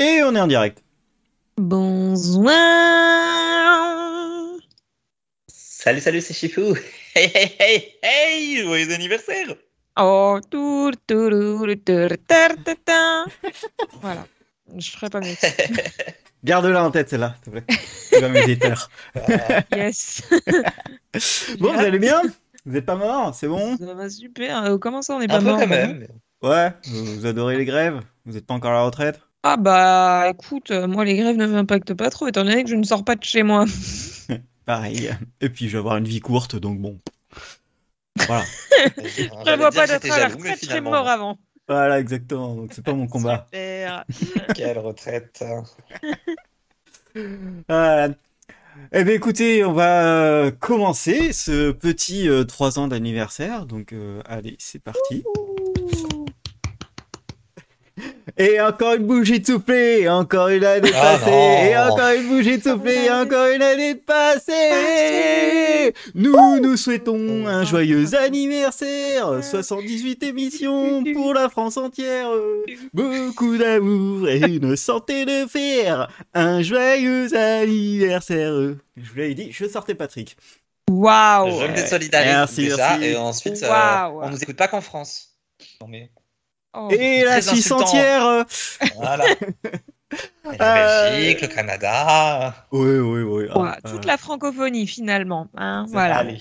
Et on est en direct. Bonsoir. Salut, salut, c'est Chifou. Hey, hey, hey, hey, joyeux anniversaire. Oh, tour, tour, tour. Voilà. Je ferai pas mieux. Garde-la en tête, celle-là, s'il te plaît. Tu vas tard. Yes. Bon, vous allez bien? Vous êtes pas mort? C'est bon? Ça va super. Euh, Comment ça, on n'est pas Un peu mort quand même. Ouais Vous vous adorez les grèves? Vous n'êtes pas encore à la retraite? Ah bah, écoute, euh, moi les grèves ne m'impactent pas trop, étant donné que je ne sors pas de chez moi. Pareil. Et puis, je vais avoir une vie courte, donc bon. Voilà. Je prévois pas d'être à la retraite, je mort avant. Voilà, exactement. Donc, c'est pas mon combat. Super. Quelle retraite. Voilà. Eh bien, écoutez, on va euh, commencer ce petit 3 ans d'anniversaire. Donc, euh, allez, c'est parti. Et encore une bougie de soufflé, et encore une année de Ah passée, non. et encore une bougie de soufflé, encore une année de passée. Nous nous souhaitons un joyeux anniversaire, 78 émissions pour la France entière, beaucoup d'amour et une santé de fer, un joyeux anniversaire. Je vous l'avais dit, je sortais Patrick. Waouh. Je me désolidarise Merci, déjà, merci. et ensuite, euh, Waouh. on nous écoute pas qu'en France. Non mais, Oh. Et la Très Suisse entière. euh, voilà. Et la Euh, Belgique, le Canada. Oui, oui, oui. Ouais, Ah, toute euh, la francophonie finalement. Hein, voilà. Allez.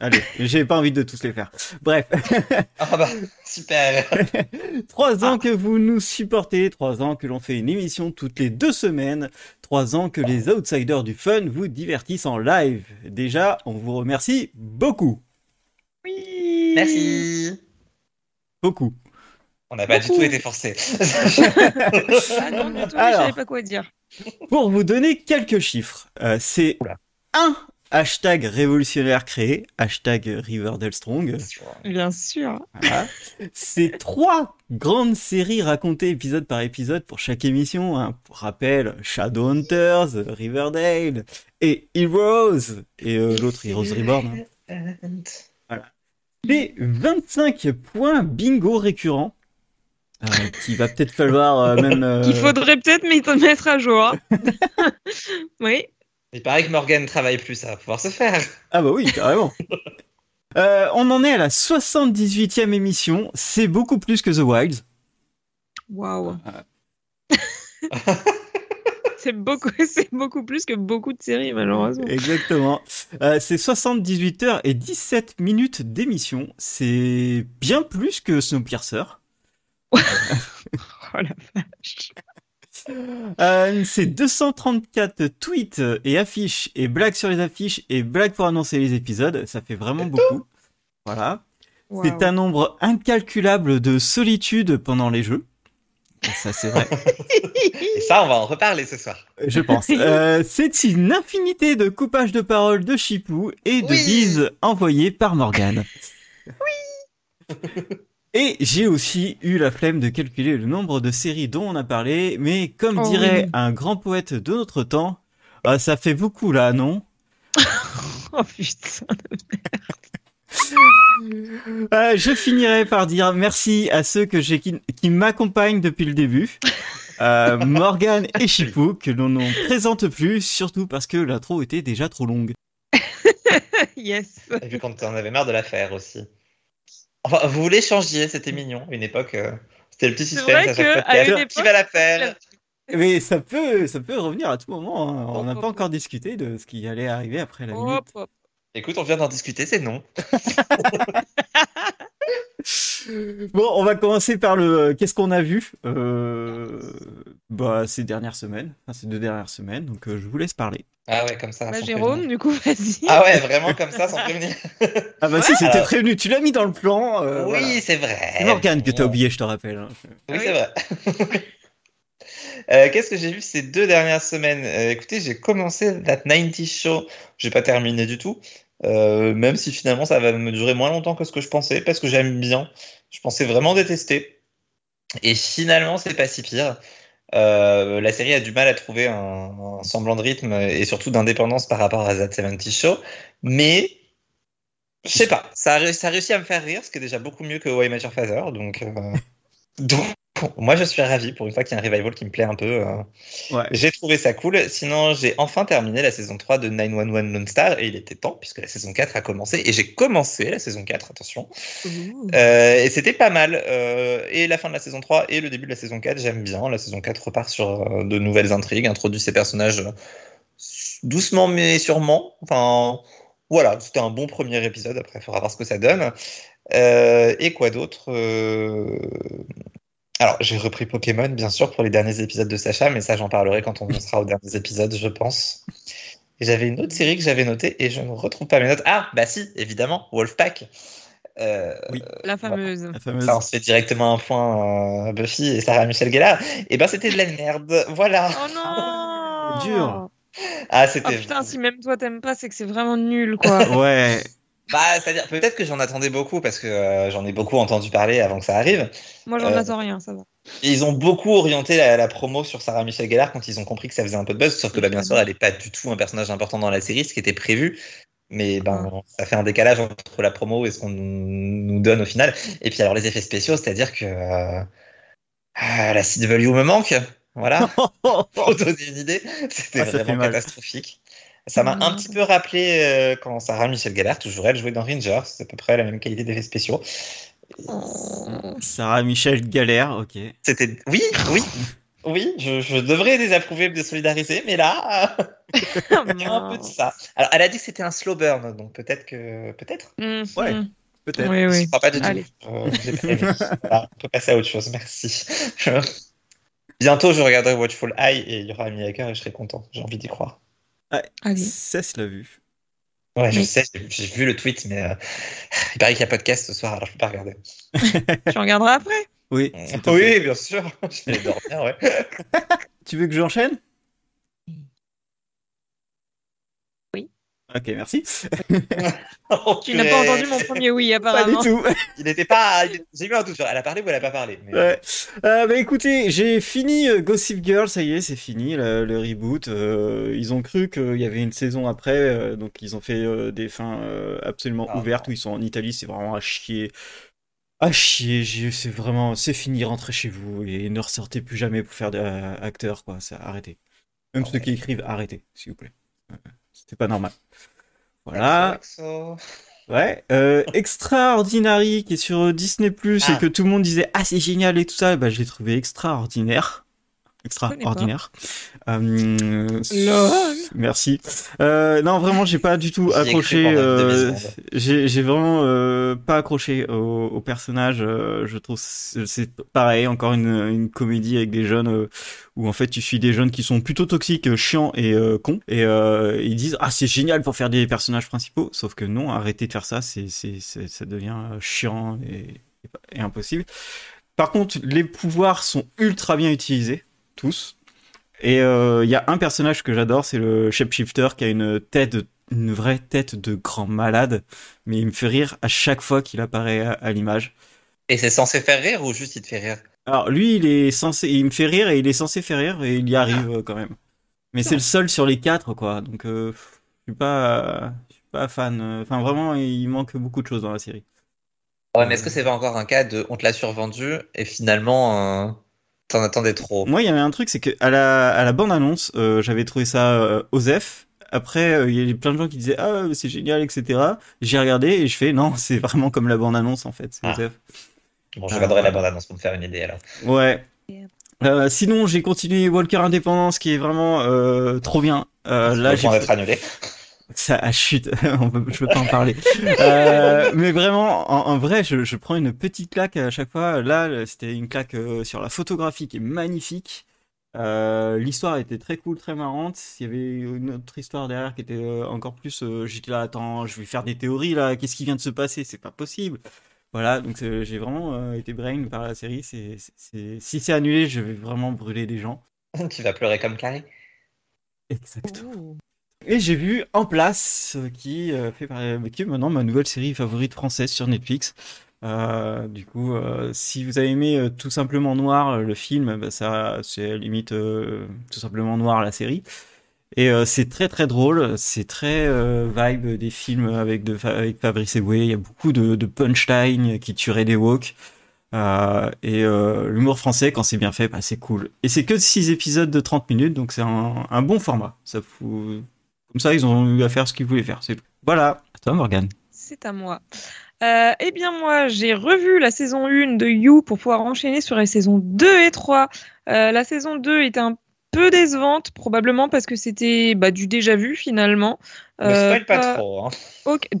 Allez, j'ai pas envie de tous les faire. Bref, Ah bah, super. trois Ah. ans que vous nous supportez, trois ans que l'on fait une émission toutes les deux semaines, trois ans que les outsiders du fun vous divertissent en live. Déjà, on vous remercie beaucoup, Oui. Merci. beaucoup. On n'a pas du tout été forcés. Ah non, du tout, je Alors. savais pas quoi dire. Pour vous donner quelques chiffres, euh, c'est un hashtag révolutionnaire créé, hashtag Riverdale Strong. Bien sûr. Voilà. C'est trois grandes séries racontées épisode par épisode pour chaque émission. Hein. Pour rappel, Shadowhunters, Riverdale et Heroes. Et euh, l'autre, Heroes Reborn. hein. Les 25 points bingo récurrents. Euh, qui va peut-être falloir euh, même... euh, Il faudrait peut-être mettre à jour. hein. oui. Il paraît que Morgan travaille plus, ça va pouvoir se faire. Ah bah oui, carrément. Euh, on en est à la 78e émission. C'est beaucoup plus que The Wilds. Waouh. c'est beaucoup, c'est beaucoup plus que beaucoup de séries malheureusement. Exactement. Euh, c'est 78 heures et 17 minutes d'émission. C'est bien plus que Snowpiercer. Oh la vache. Euh, c'est 234 tweets et affiches et blagues sur les affiches et blagues pour annoncer les épisodes. Ça fait vraiment beaucoup. Voilà. C'est un nombre incalculable de solitude pendant les jeux. Ça, c'est vrai. Et ça, on va en reparler ce soir. Je pense. Euh, c'est une infinité de coupages de paroles de Chipou et de Oui. bises envoyées par Morgane. Oui. Et j'ai aussi eu la flemme de calculer le nombre de séries dont on a parlé, mais comme Oh dirait oui. un grand poète de notre temps, ah, ça fait beaucoup là, non? Oh putain. Euh, Je finirai par dire merci à ceux que j'ai qui, qui m'accompagnent depuis le début. Euh, Morgane et Chipou, que l'on n'en présente plus, surtout parce que l'intro était déjà trop longue. Yes. Et puis quand on avait marre de la faire aussi. Enfin, vous voulez changer, c'était mignon. Une époque, euh, c'était le petit C'est suspense vrai à chaque que, podcast. à une Qui va la faire Mais ça peut, ça peut revenir à tout moment. hein. On n'a pas encore discuté de ce qui allait arriver après la minute. Écoute, on vient d'en discuter, c'est non. Bon, on va commencer par le euh, qu'est-ce qu'on a vu euh, bah, ces dernières semaines, enfin, ces deux dernières semaines. Donc, euh, je vous laisse parler. Ah ouais, comme ça. Bah, Jérôme, prévenir. du coup, vas-y. Ah ouais, vraiment comme ça, sans prévenir. Ah bah si, c'était alors- prévenu. Tu l'as mis dans le plan. euh, oui, voilà. c'est vrai. C'est Morgane que t'as oublié, je te rappelle. hein. Oui, Oui. c'est vrai. Euh, Qu'est-ce que j'ai vu ces deux dernières semaines? Euh, Écoutez, j'ai commencé That 90 Show. J'ai pas terminé du tout. Euh, même si finalement ça va me durer moins longtemps que ce que je pensais, parce que j'aime bien. Je pensais vraiment détester. Et finalement, c'est pas si pire. Euh, la série a du mal à trouver un, semblant de rythme et surtout d'indépendance par rapport à That 70 Show. Mais je sais pas, ça a, ça réussi à me faire rire, ce qui est déjà beaucoup mieux que Why Your Father. Donc, euh, donc Moi, je suis ravi pour une fois qu'il y a un revival qui me plaît un peu. euh. Ouais. J'ai trouvé ça cool. Sinon, j'ai enfin terminé la saison 3 de 911 Lone Star et il était temps puisque la saison 4 a commencé et j'ai commencé la saison 4, attention. Euh, et c'était pas mal. Euh, et la fin de la saison 3 et le début de la saison 4, j'aime bien. La saison 4 repart sur de nouvelles intrigues, introduit ces personnages doucement mais sûrement. Enfin, voilà, c'était un bon premier épisode. Après, il faudra voir ce que ça donne. Euh, et quoi d'autre Euh, Alors, j'ai repris Pokémon, bien sûr, pour les derniers épisodes de Sacha, mais ça, j'en parlerai quand on sera aux derniers épisodes, je pense. Et j'avais une autre série que j'avais notée et je ne retrouve pas mes notes. Ah, bah si, évidemment, Wolfpack. Euh, La fameuse. La fameuse. ça, on se fait directement un point euh, Buffy et Sarah Michel Gellar. Et ben, c'était de la merde. Voilà. Oh non Dur. Ah, Oh c'était. putain, si même toi t'aimes pas, c'est que c'est vraiment nul quoi. Ouais. Bah, c'est-à-dire, peut-être que j'en attendais beaucoup parce que euh, j'en ai beaucoup entendu parler avant que ça arrive. Moi j'en Euh, attends rien, ça va. Ils ont beaucoup orienté la, la promo sur Sarah Michel Gellar quand ils ont compris que ça faisait un peu de buzz. Sauf que, bah, bien sûr, elle n'est pas du tout un personnage important dans la série, ce qui était prévu. Mais ben, ça fait un décalage entre la promo et ce qu'on nous donne au final. Et puis, alors, les effets spéciaux, c'est-à-dire que euh, la value me manque. Voilà. Pour donner une idée, c'était Ah, vraiment catastrophique. Ça m'a un Mhm. petit peu rappelé euh, quand Sarah Michel Gellar, toujours elle, jouait dans Rangers. C'est à peu près la même qualité d'effets spéciaux. Sarah Michel Galère, ok. C'était. Oui, oui, oui, je, je devrais désapprouver, me désolidariser, mais là, il y a un peu de ça. Alors, elle a dit que c'était un slow burn, donc peut-être que. Peut-être Hum, Ouais. Peut-être. Oui, Je oui. crois pas. Allez. Euh. Voilà, on peut passer à autre chose, merci. Bientôt, je regarderai Watchful Eye et il y aura Amy Hacker et je serai content. J'ai envie d'y croire. Allez. Cesse l'a vu. Ouais, je Oui. sais, j'ai- vu le tweet, mais euh, il paraît qu'il y a podcast ce soir, alors je peux pas regarder. Tu regarderas après? Oui. plaît. Oui, bien sûr. Je vais dormir, ouais. Tu veux que j'enchaîne? Ok, merci. Oh, Tu n'as pas entendu mon premier oui Pas du apparemment. tout. Il était pas. J'ai eu un doute sur elle a parlé ou elle a pas parlé. mais- Ouais. Euh, bah écoutez, j'ai fini euh, Gossip Girl, ça y est, c'est fini, le, le reboot. Euh, ils ont cru qu'il y avait une saison après, euh, donc ils ont fait euh, des fins euh, absolument Ah, ouvertes non. où ils sont en Italie, c'est vraiment à chier. À chier, c'est vraiment, c'est fini, rentrez chez vous et ne ressortez plus jamais pour faire d'acteurs, quoi, ça, arrêtez. Même Ah ceux ouais. qui écrivent, arrêtez, s'il vous plaît. C'était pas normal. Voilà. Ouais, euh, Extraordinary qui est sur Disney Plus Ah. et que tout le monde disait ah c'est génial et tout ça, bah je l'ai trouvé extraordinaire, extraordinaire. Euh, merci. Euh, non vraiment j'ai pas du tout accroché. euh, j'ai vraiment euh, pas accroché au, au personnage. je trouve c'est c'est pareil encore une, une comédie avec des jeunes euh, où en fait tu suis des jeunes qui sont plutôt toxiques, chiants et euh, cons et euh, ils disent ah c'est génial pour faire des personnages principaux sauf que non arrêtez de faire ça c'est ça devient chiant et, et impossible. Par contre les pouvoirs sont ultra bien utilisés tous et euh, il y a un personnage que j'adore c'est le shapeshifter qui a une tête une vraie tête de grand malade mais il me fait rire à chaque fois qu'il apparaît à, à l'image. Et c'est censé faire rire ou juste il te fait rire? Alors lui, il est censé, il me fait rire et il est censé faire rire et il y arrive euh, quand même. Mais c'est le seul sur les quatre quoi, donc euh, je suis pas, je suis pas fan. Enfin vraiment, il manque beaucoup de choses dans la série. Ouais, mais est-ce que c'est pas encore un cas de on te l'a survendu et finalement t'en attendais trop Moi, il y avait un truc, c'est que à la, à la bande annonce, euh, j'avais trouvé ça euh, osef. Après, euh, il y a plein de gens qui disaient ah c'est génial, etc. J'ai regardé et je fais non, c'est vraiment comme la bande annonce en fait, c'est Ah. osef. Bon, je Ah, regarderai la voilà. bande-annonce pour me faire une idée alors. Ouais. Euh, sinon, j'ai continué Walker Indépendance, qui est vraiment euh, trop bien. Euh, là, j'ai d'être annulé. Ça ah, chute, je peux pas en parler. Euh, mais vraiment, en, en vrai, je, je prends une petite claque à chaque fois. Là, c'était une claque euh, sur la photographie qui est magnifique. Euh, L'histoire était très cool, très marrante. Il y avait une autre histoire derrière qui était euh, encore plus. euh, J'étais là, attends, je vais faire des théories là. Qu'est-ce qui vient de se passer? C'est pas possible. Voilà, donc euh, j'ai vraiment euh, été brain par la série. Si c'est annulé, je vais vraiment brûler des gens. tu vas pleurer comme Carrie. Exactement. Ouh. Et j'ai vu En Place, euh, qui, euh, fait euh, est maintenant ma nouvelle série favorite française sur Netflix. Du coup, si vous avez aimé Tout simplement Noir, le film, bah, ça, c'est limite Tout simplement Noir, la série. Et c'est très très drôle, c'est très vibe des films avec, avec Fabrice Eboué. Il y a beaucoup de, de punchline qui tueraient des. Euh, et l'humour français, quand c'est bien fait, bah, c'est cool. Et c'est que 6 épisodes de 30 minutes, donc c'est un, bon format. Ça. Comme ça, ils ont eu à faire ce qu'ils voulaient faire. C'est tout. Voilà. À toi, Morgane. C'est à moi. Euh, eh bien, moi, j'ai revu la saison 1 de You pour pouvoir enchaîner sur les saisons 2 et 3. Euh, la saison 2 était un peu décevante, probablement parce que c'était bah, du déjà vu finalement. Ne Euh, spoil pas trop. hein.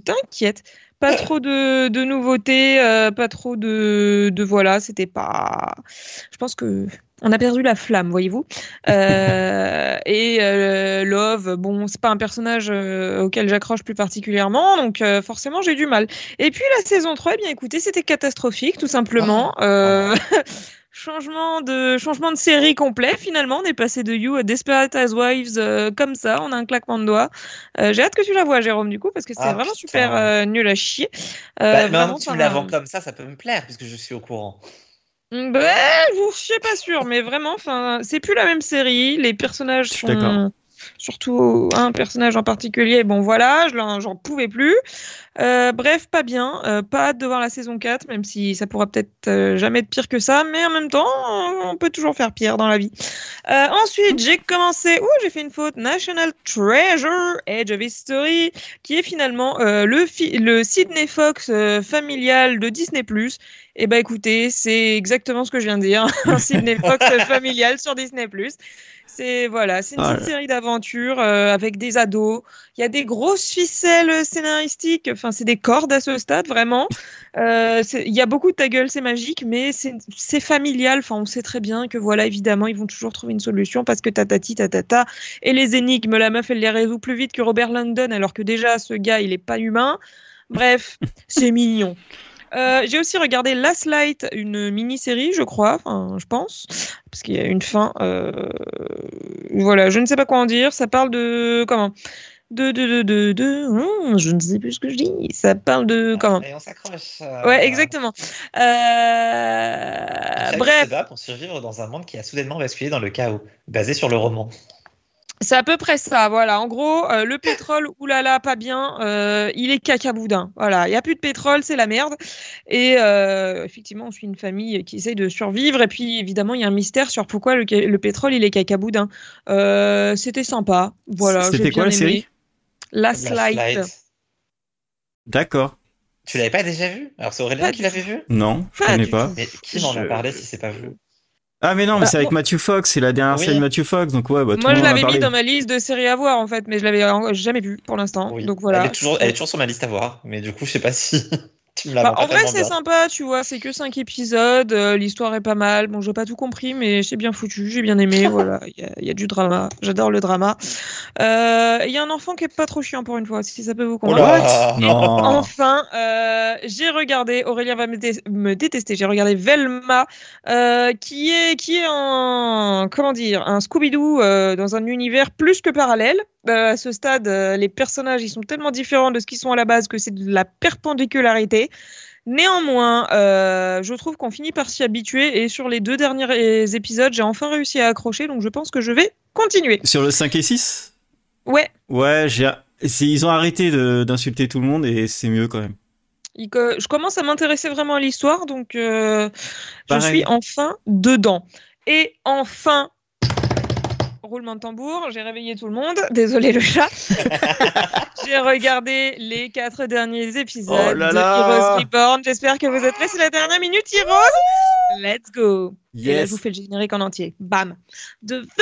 T'inquiète. Pas trop de, de nouveautés, euh, pas trop de, de voilà, c'était pas. Je pense que on a perdu la flamme, voyez-vous. Euh, et euh, Love, bon, c'est pas un personnage euh, auquel j'accroche plus particulièrement, donc euh, forcément j'ai du mal. Et puis la saison 3, eh bien écoutez, c'était catastrophique, tout simplement. Changement de, changement de série complet, finalement. On est passé de You à Desperate Housewives euh, comme ça, on a un claquement de doigts. Euh, J'ai hâte que tu la vois, Jérôme, du coup, parce que c'est Ah, vraiment putain. super euh, nul à chier. Euh, Bah, vraiment, tu me la vends comme ça, ça peut me plaire, puisque je suis au courant. Mm, Bah, je suis pas sûre, mais vraiment, enfin, c'est plus la même série. Les personnages sont. Surtout un personnage en particulier, bon voilà, j'en pouvais plus. Euh, bref, pas bien, euh, pas hâte de voir la saison 4, même si ça pourra peut-être euh, jamais être pire que ça, mais en même temps, on peut toujours faire pire dans la vie. Euh, ensuite, j'ai commencé, ouh, j'ai fait une faute, National Treasure, Edge of History, qui est finalement le, fi- le Sydney Fox familial de Disney+. Et bah écoutez, c'est exactement ce que je viens de dire, un Sydney Fox familial sur Disney+. C'est voilà, c'est une Ah petite série d'aventures euh, avec des ados. Il y a des grosses ficelles scénaristiques. Enfin, c'est des cordes à ce stade, vraiment. Euh, Il y a beaucoup de ta gueule, c'est magique, mais c'est familial. Enfin, on sait très bien que voilà, évidemment, ils vont toujours trouver une solution parce que tatati tatata. Et les énigmes, la meuf, elle les résout plus vite que Robert London, alors que déjà, ce gars, il est pas humain. Bref, c'est mignon. Euh, j'ai aussi regardé Last Light, une mini-série, je crois, enfin, je pense, parce qu'il y a une fin. euh, Voilà, je ne sais pas quoi en dire. Ça parle de comment de de de de, de- hum, je ne sais plus ce que je dis. Ça parle de comment Et on s'accroche. euh, Ouais, exactement. Euh, bref, pour survivre dans un monde qui a soudainement basculé dans le chaos, basé sur le roman. C'est à peu près ça. Voilà, en gros, euh, le pétrole, oulala, pas bien. euh, il est cacaboudin. Voilà, il y a plus de pétrole, c'est la merde. Et euh, effectivement, on suit une famille qui essaye de survivre. Et puis, évidemment, il y a un mystère sur pourquoi le, pétrole il est cacaboudin. Euh, C'était sympa. Voilà. C'était quoi la aimé. série Last Last Light. Light. D'accord. Tu l'avais pas déjà vu? Alors c'est Aurélien qui l'avait vu? Non, je Pas connais pas. Mais qui m'en a parlé si c'est pas vu Ah mais non, mais Bah, c'est avec Matthew Fox, c'est la dernière Oui. série de Matthew Fox, donc ouais, bah, tout Moi, je l'avais mis dans ma liste de séries à voir, en fait, mais je l'avais jamais vu pour l'instant. Oui. Donc voilà. Elle est, toujours, elle est toujours sur ma liste à voir, mais du coup, je sais pas si Bah, en vrai, c'est sympa, tu vois, c'est que 5 épisodes, euh, l'histoire est pas mal. Bon, j'ai pas tout compris, mais c'est bien foutu, j'ai bien aimé, voilà, il y, a- il y a du drama, j'adore le drama. Euh, Il y a un enfant qui est pas trop chiant pour une fois, si ça peut vous convaincre. Enfin, euh, j'ai regardé, Aurélien va me, dé- me détester, j'ai regardé Velma, euh, qui est qui est un comment dire un Scooby-Doo euh, dans un univers plus que parallèle. Euh, à ce stade, euh, les personnages ils sont tellement différents de ce qu'ils sont à la base que c'est de la perpendicularité. Néanmoins, euh, je trouve qu'on finit par s'y habituer et sur les deux derniers épisodes, j'ai enfin réussi à accrocher, donc je pense que je vais continuer. Sur le 5 et 6 Ouais, Ouais, ils ont arrêté d'insulter tout le monde et c'est mieux quand même. Il je commence à m'intéresser vraiment à l'histoire, donc je suis enfin dedans. Et enfin, roulement de tambour, j'ai réveillé tout le monde. Désolé le chat. j'ai regardé les quatre derniers épisodes Oh là de. Heroes Reborn. J'espère que vous êtes prêts. C'est la dernière minute, Heroes. Let's go. Et là, je vous fais le générique en entier. Bam. Devenir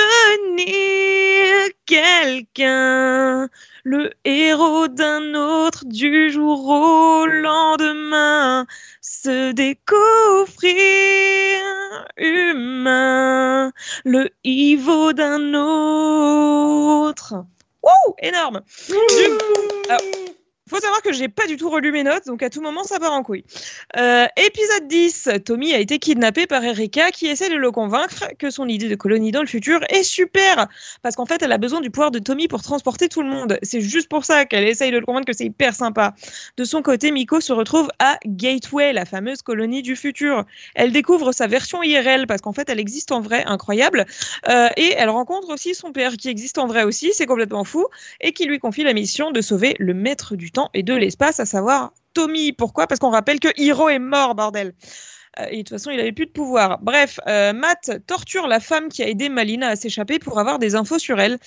quelqu'un, le héros d'un autre du jour au lendemain, se découvrir humain, le Ivo d'un autre. Wouh, énorme. Du coup, alors, faut savoir que j'ai pas du tout relu mes notes, donc à tout moment ça part en couille. Euh, épisode 10, Tommy a été kidnappé par Erika qui essaie de le convaincre que son idée de colonie dans le futur est super. Parce qu'en fait, elle a besoin du pouvoir de Tommy pour transporter tout le monde. C'est juste pour ça qu'elle essaye de le convaincre que c'est hyper sympa. De son côté, Miko se retrouve à Gateway, la fameuse colonie du futur. Elle découvre sa version IRL parce qu'en fait, elle existe en vrai, incroyable. Euh, et elle rencontre aussi son père qui existe en vrai aussi, c'est complètement fou, et qui lui confie la mission de sauver le maître du temps et de l'espace, à savoir Tommy. Pourquoi? Parce qu'on rappelle que Hiro est mort, bordel. Euh, et de toute façon, il avait plus de pouvoir. Bref, euh, Matt torture la femme qui a aidé Malina à s'échapper pour avoir des infos sur elle.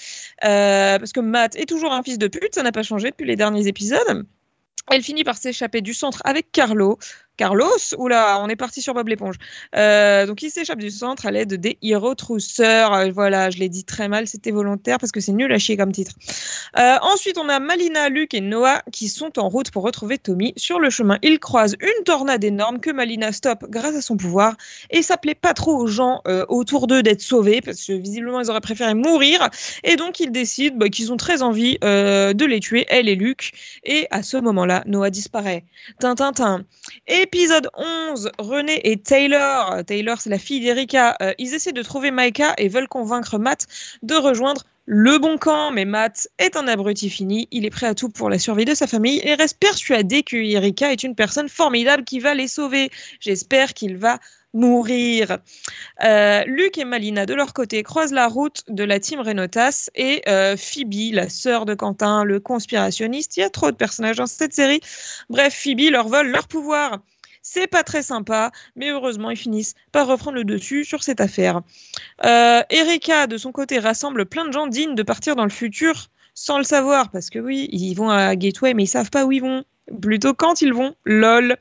Euh, parce que Matt est toujours un fils de pute, ça n'a pas changé depuis les derniers épisodes. Elle finit par s'échapper du centre avec Carlo, Carlos, oula, on est parti sur Bob l'éponge. Euh, donc il s'échappe du centre à l'aide des Hero Trousseurs. Euh, voilà, je l'ai dit très mal, c'était volontaire parce que c'est nul à chier comme titre. Euh, ensuite, on a Malina, Luke et Noah qui sont en route pour retrouver Tommy. Sur le chemin, ils croisent une tornade énorme que Malina stoppe grâce à son pouvoir. Et ça plaît pas trop aux gens autour d'eux d'être sauvés parce que visiblement ils auraient préféré mourir. Et donc ils décident bah, qu'ils ont très envie de les tuer, elle et Luke. Et à ce moment-là, Noah disparaît. Tintin. Et Épisode 11, René et Taylor. Taylor, c'est la fille d'Erika. Euh, ils essaient de trouver Micah et veulent convaincre Matt de rejoindre le bon camp. Mais Matt est un abruti fini. Il est prêt à tout pour la survie de sa famille et reste persuadé que Erika est une personne formidable qui va les sauver. J'espère qu'il va mourir. Euh, Luc et Malina, de leur côté, croisent la route de la team Renotas et euh, Phoebe, la sœur de Quentin, le conspirationniste. Il y a trop de personnages dans cette série. Bref, Phoebe leur vole leur pouvoir. C'est pas très sympa, mais heureusement, ils finissent par reprendre le dessus sur cette affaire. Euh, Erika, de son côté, rassemble plein de gens dignes de partir dans le futur sans le savoir, parce que oui, ils vont à Gateway, mais ils savent pas où ils vont. Plutôt quand ils vont, lol.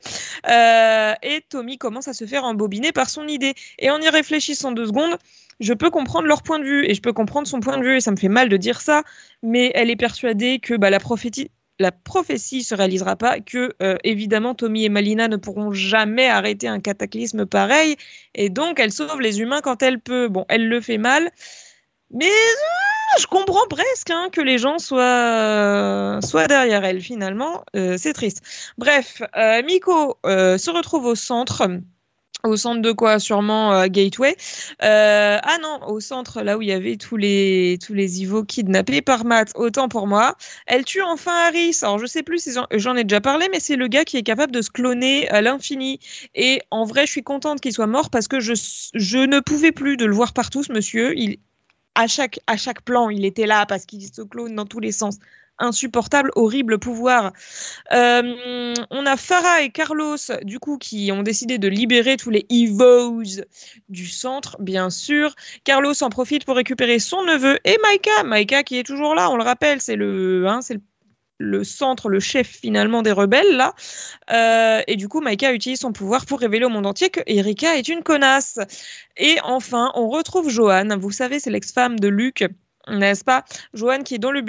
Euh, et Tommy commence à se faire embobiner par son idée. Et en y réfléchissant deux secondes, je peux comprendre leur point de vue et je peux comprendre son point de vue et ça me fait mal de dire ça, mais elle est persuadée que bah, la prophétie, la prophétie se réalisera pas, que euh, évidemment Tommy et Malina ne pourront jamais arrêter un cataclysme pareil, et donc elle sauve les humains quand elle peut. Bon, elle le fait mal, mais euh, je comprends presque hein, que les gens soient, soient derrière elle finalement. Euh, c'est triste. Bref, Miko se retrouve au centre au centre de quoi? Sûrement euh, Gateway. Euh, ah non, au centre, là où il y avait tous les, tous les Ivo kidnappés par Matt. Autant pour moi. Elle tue enfin Harris. Alors, je sais plus si j'en ai déjà parlé, mais c'est le gars qui est capable de se cloner à l'infini. Et en vrai, je suis contente qu'il soit mort parce que je, je ne pouvais plus de le voir partout, ce monsieur. Il, à chaque, à chaque plan, il était là parce qu'il se clone dans tous les sens insupportable, horrible pouvoir. Euh, on a Farah et Carlos, du coup, qui ont décidé de libérer tous les Evos du centre, bien sûr. Carlos en profite pour récupérer son neveu et Maika. Maika qui est toujours là, on le rappelle, c'est le, hein, centre, le chef finalement des rebelles là. Euh, et du coup, Maika utilise son pouvoir pour révéler au monde entier que Erika est une connasse. Et enfin, on retrouve Joanne. Vous savez, c'est l'ex-femme de Luc n'est-ce pas? Joanne qui est dans le,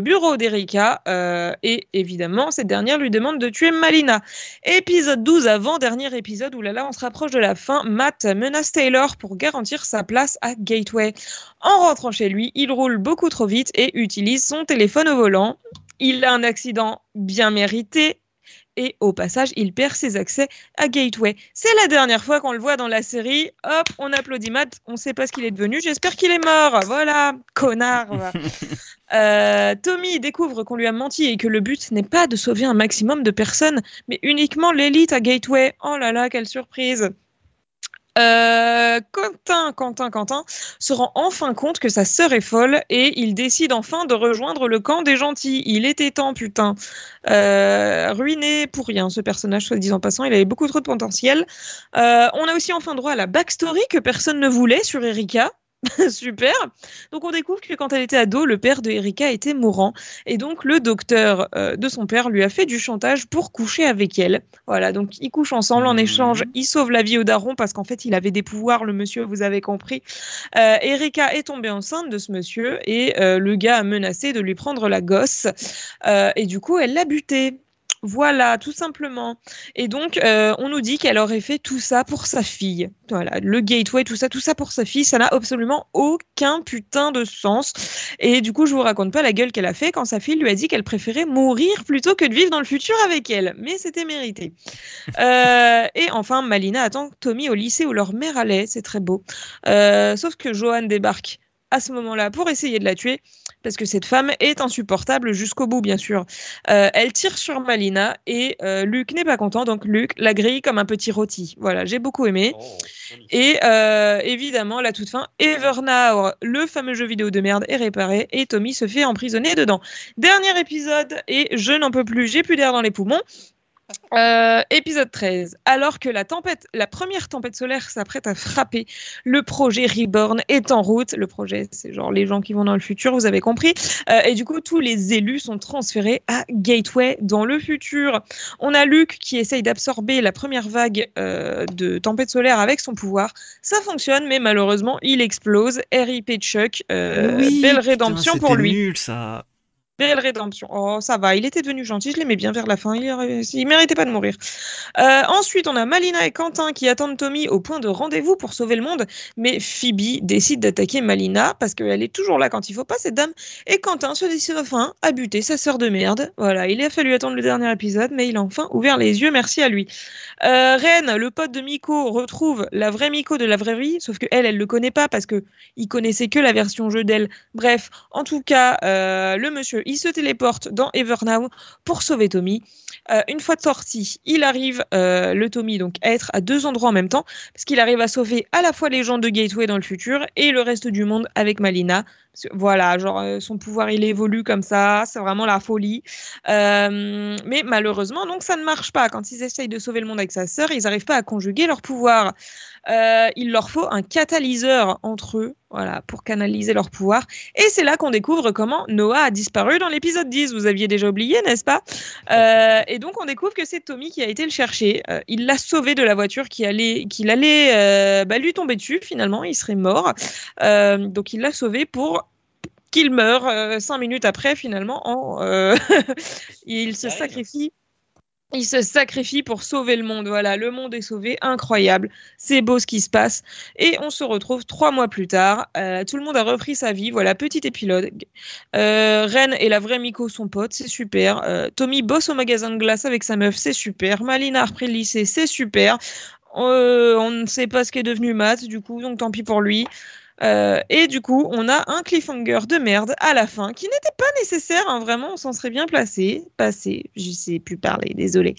bureau d'Erika euh, et évidemment cette dernière lui demande de tuer Malina. Épisode 12 avant-dernier épisode où là là on se rapproche de la fin, Matt menace Taylor pour garantir sa place à Gateway. En rentrant chez lui, il roule beaucoup trop vite et utilise son téléphone au volant. Il a un accident bien mérité et au passage, il perd ses accès à Gateway. C'est la dernière fois qu'on le voit dans la série. Hop, on applaudit Matt, on sait pas ce qu'il est devenu, j'espère qu'il est mort. Voilà, connard. euh, Tommy découvre qu'on lui a menti et que le but n'est pas de sauver un maximum de personnes, mais uniquement l'élite à Gateway. Oh là là, quelle surprise. Euh, Quentin, Quentin, Quentin se rend enfin compte que sa sœur est folle et il décide enfin de rejoindre le camp des gentils. Il était temps, putain. Euh, ruiné pour rien, ce personnage, soit disant passant, il avait beaucoup trop de potentiel. Euh, on a aussi enfin droit à la backstory que personne ne voulait sur Erika. Super. Donc on découvre que quand elle était ado, le père de Erika était mourant et donc le docteur euh, de son père lui a fait du chantage pour coucher avec elle. Voilà, donc ils couchent ensemble en mmh. échange, il sauve la vie au daron parce qu'en fait il avait des pouvoirs, le monsieur, vous avez compris. Euh, Erika est tombée enceinte de ce monsieur et euh, le gars a menacé de lui prendre la gosse et du coup elle l'a buté. Voilà, tout simplement. Et donc, euh, on nous dit qu'elle aurait fait tout ça pour sa fille. Voilà, le gateway, tout ça, tout ça pour sa fille, ça n'a absolument aucun putain de sens. Et du coup, je vous raconte pas la gueule qu'elle a fait quand sa fille lui a dit qu'elle préférait mourir plutôt que de vivre dans le futur avec elle. Mais c'était mérité. Euh, et enfin, Malina attend Tommy au lycée où leur mère allait. C'est très beau. Euh, sauf que Johan débarque à ce moment-là pour essayer de la tuer parce que cette femme est insupportable jusqu'au bout, bien sûr. Euh, elle tire sur Malina et euh, Luc n'est pas content, donc Luc la grille comme un petit rôti. Voilà, j'ai beaucoup aimé. Oh, et euh, évidemment, la toute fin, Evernow, le fameux jeu vidéo de merde, est réparé et Tommy se fait emprisonner dedans. Dernier épisode et je n'en peux plus, j'ai plus d'air dans les poumons. Euh, épisode 13. Alors que la tempête, la première tempête solaire s'apprête à frapper, le projet Reborn est en route. Le projet, c'est genre les gens qui vont dans le futur, vous avez compris. Euh, et du coup, tous les élus sont transférés à Gateway dans le futur. On a Luke qui essaye d'absorber la première vague euh, de tempête solaire avec son pouvoir. Ça fonctionne, mais malheureusement, il explose. RIP Chuck. Oui, belle putain, rédemption pour lui. nul ça. Belle rédemption. Oh, ça va, il était devenu gentil, je l'aimais bien vers la fin, il, il méritait pas de mourir. Euh, ensuite, on a Malina et Quentin qui attendent Tommy au point de rendez-vous pour sauver le monde, mais Phoebe décide d'attaquer Malina parce qu'elle est toujours là quand il faut pas, cette dame, et Quentin se décide enfin à buter sa sœur de merde. Voilà, il a fallu attendre le dernier épisode, mais il a enfin ouvert les yeux, merci à lui. Euh, Ren, le pote de Miko, retrouve la vraie Miko de la vraie vie, sauf que elle, elle le connaît pas parce que il connaissait que la version jeu d'elle. Bref, en tout cas, euh, le monsieur, il se téléporte dans Evernow pour sauver Tommy. Euh, une fois sorti, il arrive, euh, le Tommy, donc à être à deux endroits en même temps, parce qu'il arrive à sauver à la fois les gens de Gateway dans le futur et le reste du monde avec Malina. Voilà, genre euh, son pouvoir il évolue comme ça, c'est vraiment la folie. Mais malheureusement, donc ça ne marche pas. Quand ils essayent de sauver le monde avec sa sœur, ils n'arrivent pas à conjuguer leur pouvoir. Il leur faut un catalyseur entre eux, voilà, pour canaliser leur pouvoir. Et c'est là qu'on découvre comment Noah a disparu dans l'épisode 10. Vous aviez déjà oublié, n'est-ce pas? Et donc on découvre que c'est Tommy qui a été le chercher. Euh, il l'a sauvé de la voiture qui allait, qu'il allait euh, bah, lui tomber dessus. Finalement, il serait mort. Euh, donc il l'a sauvé pour qu'il meure cinq minutes après. Finalement, en, il se sacrifie. Il se sacrifie pour sauver le monde. Voilà, le monde est sauvé, incroyable. C'est beau ce qui se passe. Et on se retrouve trois mois plus tard. Euh, tout le monde a repris sa vie. Voilà, petit épilogue. Euh, Ren et la vraie Miko sont potes, c'est super. Euh, Tommy bosse au magasin de glace avec sa meuf, c'est super. Malina a repris le lycée, c'est super. On ne sait pas ce qu'est devenu Matt, du coup, donc tant pis pour lui. Euh, et du coup, on a un cliffhanger de merde à la fin qui n'était pas nécessaire, hein, vraiment, on s'en serait bien placé. Passé, je sais plus parler, désolé.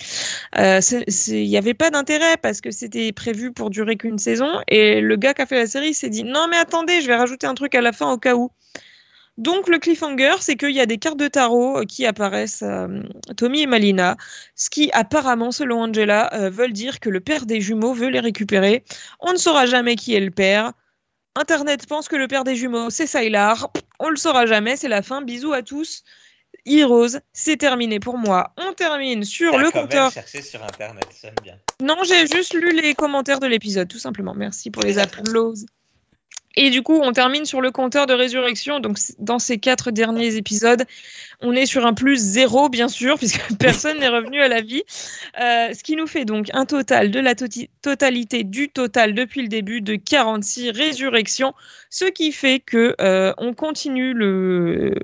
Euh, Il n'y avait pas d'intérêt parce que c'était prévu pour durer qu'une saison et le gars qui a fait la série s'est dit non, mais attendez, je vais rajouter un truc à la fin au cas où. Donc le cliffhanger, c'est qu'il y a des cartes de tarot euh, qui apparaissent euh, Tommy et Malina, ce qui apparemment, selon Angela, euh, veulent dire que le père des jumeaux veut les récupérer. On ne saura jamais qui est le père. Internet pense que le père des jumeaux, c'est Sylar. On le saura jamais, c'est la fin. Bisous à tous. Heroes, c'est terminé pour moi. On termine sur T'as le quand compteur. sur internet, j'aime bien. Non, j'ai juste lu les commentaires de l'épisode, tout simplement. Merci pour les applauses. Et du coup, on termine sur le compteur de résurrection. Donc, dans ces quatre derniers épisodes, on est sur un plus zéro, bien sûr, puisque personne n'est revenu à la vie. Euh, ce qui nous fait donc un total de la totalité du total depuis le début de 46 résurrections. Ce qui fait que euh, on continue le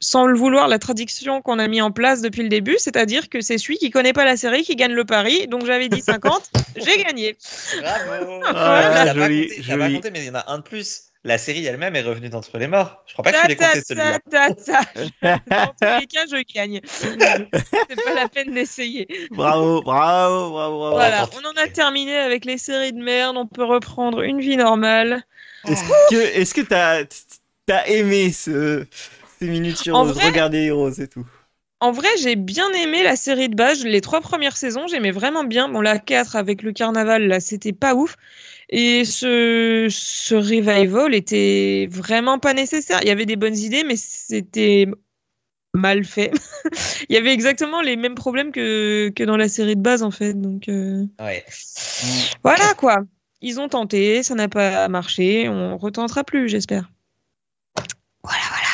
sans le vouloir, la traduction qu'on a mis en place depuis le début, c'est-à-dire que c'est celui qui connaît pas la série qui gagne le pari. Donc j'avais dit 50, j'ai gagné. Bravo Ah, joli, compté, t'as pas joli. compté, mais il y en a un de plus. La série elle-même est revenue d'entre les morts. Je crois pas que Ta, tu l'aies compté celui-là. Dans tous les cas, je gagne. C'est pas la peine d'essayer. Bravo, bravo, bravo, bravo. Voilà, on en a terminé avec les séries de merde. On peut reprendre une vie normale. Est-ce que, est-ce que t'as, t'as aimé ce, ces minutes sur En Rose, vrai- regarder Heroes et tout En vrai, j'ai bien aimé la série de base. Les trois premières saisons, j'aimais vraiment bien. Bon, la 4 avec le carnaval, là, c'était pas ouf. Et ce, ce revival était vraiment pas nécessaire. Il y avait des bonnes idées, mais c'était mal fait. Il y avait exactement les mêmes problèmes que, que dans la série de base, en fait. Donc, euh, Ouais. voilà, quoi. Ils ont tenté, ça n'a pas marché. On retentera plus, j'espère. Voilà, voilà.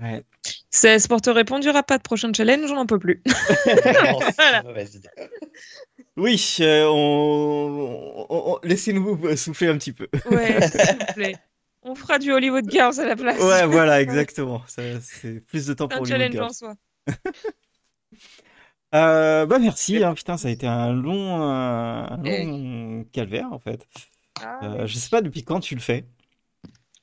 Ouais. C'est Sport Répond, il n'y aura pas de prochain challenge, on n'en peut plus. Non, Voilà. idée. Oui, euh, on, on- on- laissez-nous souffler un petit peu. Ouais, s'il vous plaît. On fera du Hollywood Girls à la place. Ouais, voilà, exactement. Ça, c'est plus de temps pour un les challenge Girls. en soi. Euh, bah merci, hein, putain, ça a été un long, euh, un Eh. long calvaire en fait. Ah, Euh, je sais pas depuis quand tu le fais.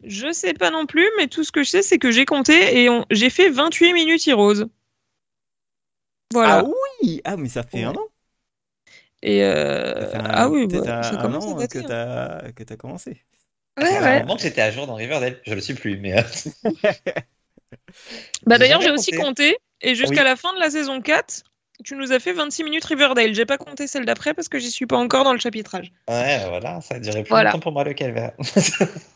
Je sais pas non plus, mais tout ce que je sais, c'est que j'ai compté et on- j'ai fait 28 minutes Heroes. Voilà. Ah oui, ah mais ça fait Ouais. un an. et euh, Ça fait un- ah oui, peut-être bah, un, an que hein. t'as t'as commencé. Ouais, ouais. un moment que j'étais à jour dans Riverdale. Je le suis plus, mais. euh, Bah d'ailleurs, j'ai aussi compté. compté et jusqu'à Oui. la fin de la saison 4, tu nous as fait 26 minutes Riverdale. J'ai pas compté celle d'après parce que j'y suis pas encore dans le chapitrage. Ouais, voilà, ça a duré plus Voilà. longtemps pour moi le calvaire.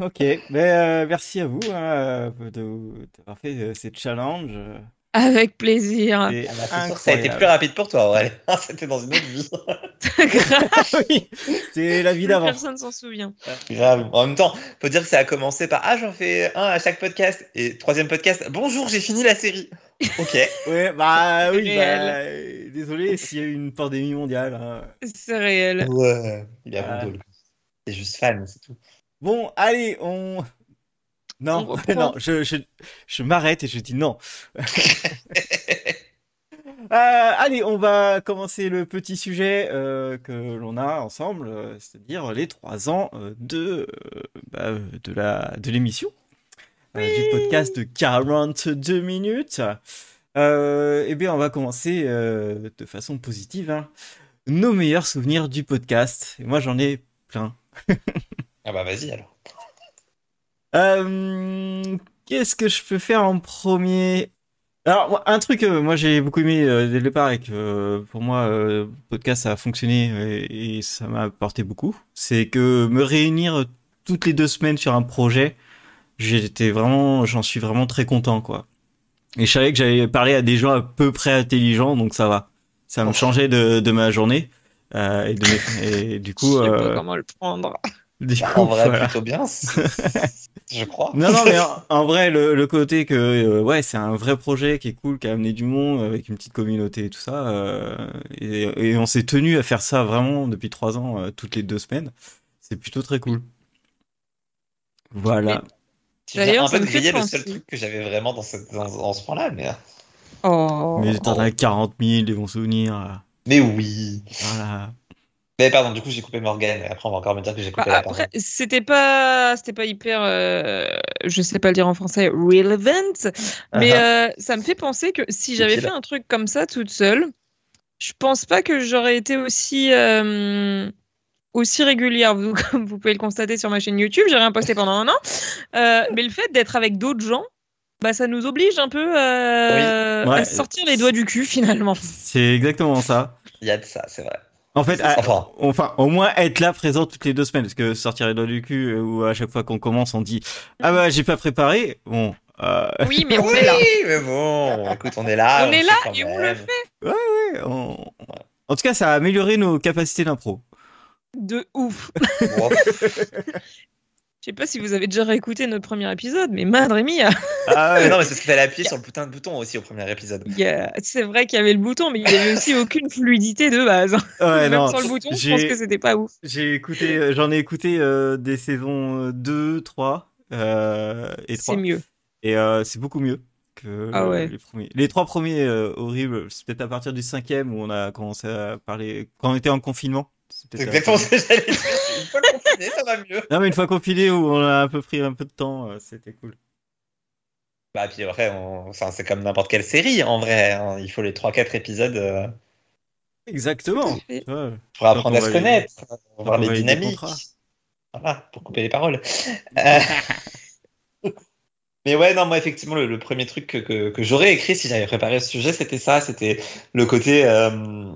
Ah, ok, mais euh, merci à vous hein, de- d'avoir fait euh, ces challenges. euh, Avec plaisir. C'est Ah, c'est que ça a été plus rapide pour toi, ouais. C'était dans une autre vie. oui, c'est la vie d'avant. Personne s'en souvient. Grave. En même temps, faut dire que ça a commencé par Ah, j'en fais un à chaque podcast. Et troisième podcast, bonjour, j'ai fini la série. Ok. Ouais, bah oui, bah, euh, désolé s'il y a eu une pandémie mondiale. hein. C'est réel. Ouais. Il est Ah. à bon dos, Il est juste fan, c'est tout. Bon, allez, on. Non, On non, je, je, je m'arrête et je dis non. Euh, allez, on va commencer le petit sujet euh, que l'on a ensemble, euh, c'est-à-dire les trois ans de, bah, de la de l'émission, du podcast de 42 minutes. Eh bien, on va commencer de façon positive. hein. Nos meilleurs souvenirs du podcast. Et moi, j'en ai plein. Ah bah vas-y alors. Euh, Qu'est-ce que je peux faire en premier? Alors, un truc, euh, moi j'ai beaucoup aimé euh, dès le départ et que euh, pour moi, euh, le podcast ça a fonctionné et, et ça m'a apporté beaucoup. C'est que me réunir toutes les deux semaines sur un projet, j'étais vraiment, j'en suis vraiment très content, quoi. Et je savais que j'allais parler à des gens à peu près intelligents, donc ça va. Ça me changeait de, de ma journée. Euh, et, de mes- et du Je coup, pas comment le prendre. Du coup, En vrai, voilà. plutôt bien. Je crois. Non, non, mais en, en vrai, le, le côté que, euh, ouais, c'est un vrai projet qui est cool, qui a amené du monde avec une petite communauté et tout ça. euh, et, et on s'est tenu à faire ça vraiment depuis trois ans, euh, toutes les deux semaines. C'est plutôt très cool. Voilà. Tu viens D'ailleurs, un peu griller le seul truc que j'avais vraiment dans, cette, dans, dans ce point-là. Mais... Oh. Mais t'en as 40 000, des bons souvenirs. mais oui. Voilà. Mais pardon, du coup, j'ai coupé Morgan. Et après, on va encore me dire que j'ai coupé Bah, la après, parole. c'était pas, c'était pas hyper, euh, je sais pas le dire en français, relevant, mais Uh-huh. euh, ça me fait penser que si j'avais fait un truc comme ça toute seule, je pense pas que j'aurais été aussi, euh, aussi régulière. Vous, comme vous pouvez le constater sur ma chaîne YouTube, j'ai rien posté pendant un an, Euh, mais le fait d'être avec d'autres gens, bah, ça nous oblige un peu euh, Oui. Ouais. à sortir les doigts du cul finalement. C'est exactement ça. Il y a de ça, c'est vrai. En fait, à- Enfin. enfin, au moins être là présent toutes les deux semaines, parce que sortir les doigts du cul, euh, ou à chaque fois qu'on commence, on dit ah bah j'ai pas préparé. Bon, euh, Oui, mais on oui, est là. mais bon, écoute, on est là. On est là et on le fait ouais, on- en tout cas, ça a amélioré nos capacités d'impro. de ouf. Je sais pas si vous avez déjà réécouté notre premier épisode, mais madre mia, Ah mais non, mais c'est parce qu'il fallait appuyer sur le putain de bouton aussi au premier épisode. il y a- c'est vrai qu'il y avait le bouton, mais il y avait aussi aucune fluidité de base. Ouais, Même non. sur le bouton, je pense que c'était pas ouf. J'ai écouté, euh, j'en ai écouté euh, des saisons euh, 2, 3 euh, et 3. C'est mieux. Et euh, c'est beaucoup mieux que Ah ouais. les premiers. Les trois premiers euh, horribles, c'est peut-être à partir du cinquième où on a commencé à parler, quand on était en confinement. C'est exactement ce que j'allais dire. Une fois confiné, ça va mieux. Non mais une fois confiné où on a un peu pris un peu de temps, euh, c'était cool. Bah, puis après, on- enfin, c'est comme n'importe quelle série en vrai. hein. Il faut les 3-4 épisodes euh, Exactement. Pour apprendre à se les- connaître, pour voir les dynamiques. Voilà, pour couper les paroles. Euh, Mais ouais, non, moi, effectivement, le, le premier truc que, que, que j'aurais écrit si j'avais préparé ce sujet, c'était ça. C'était le côté. euh,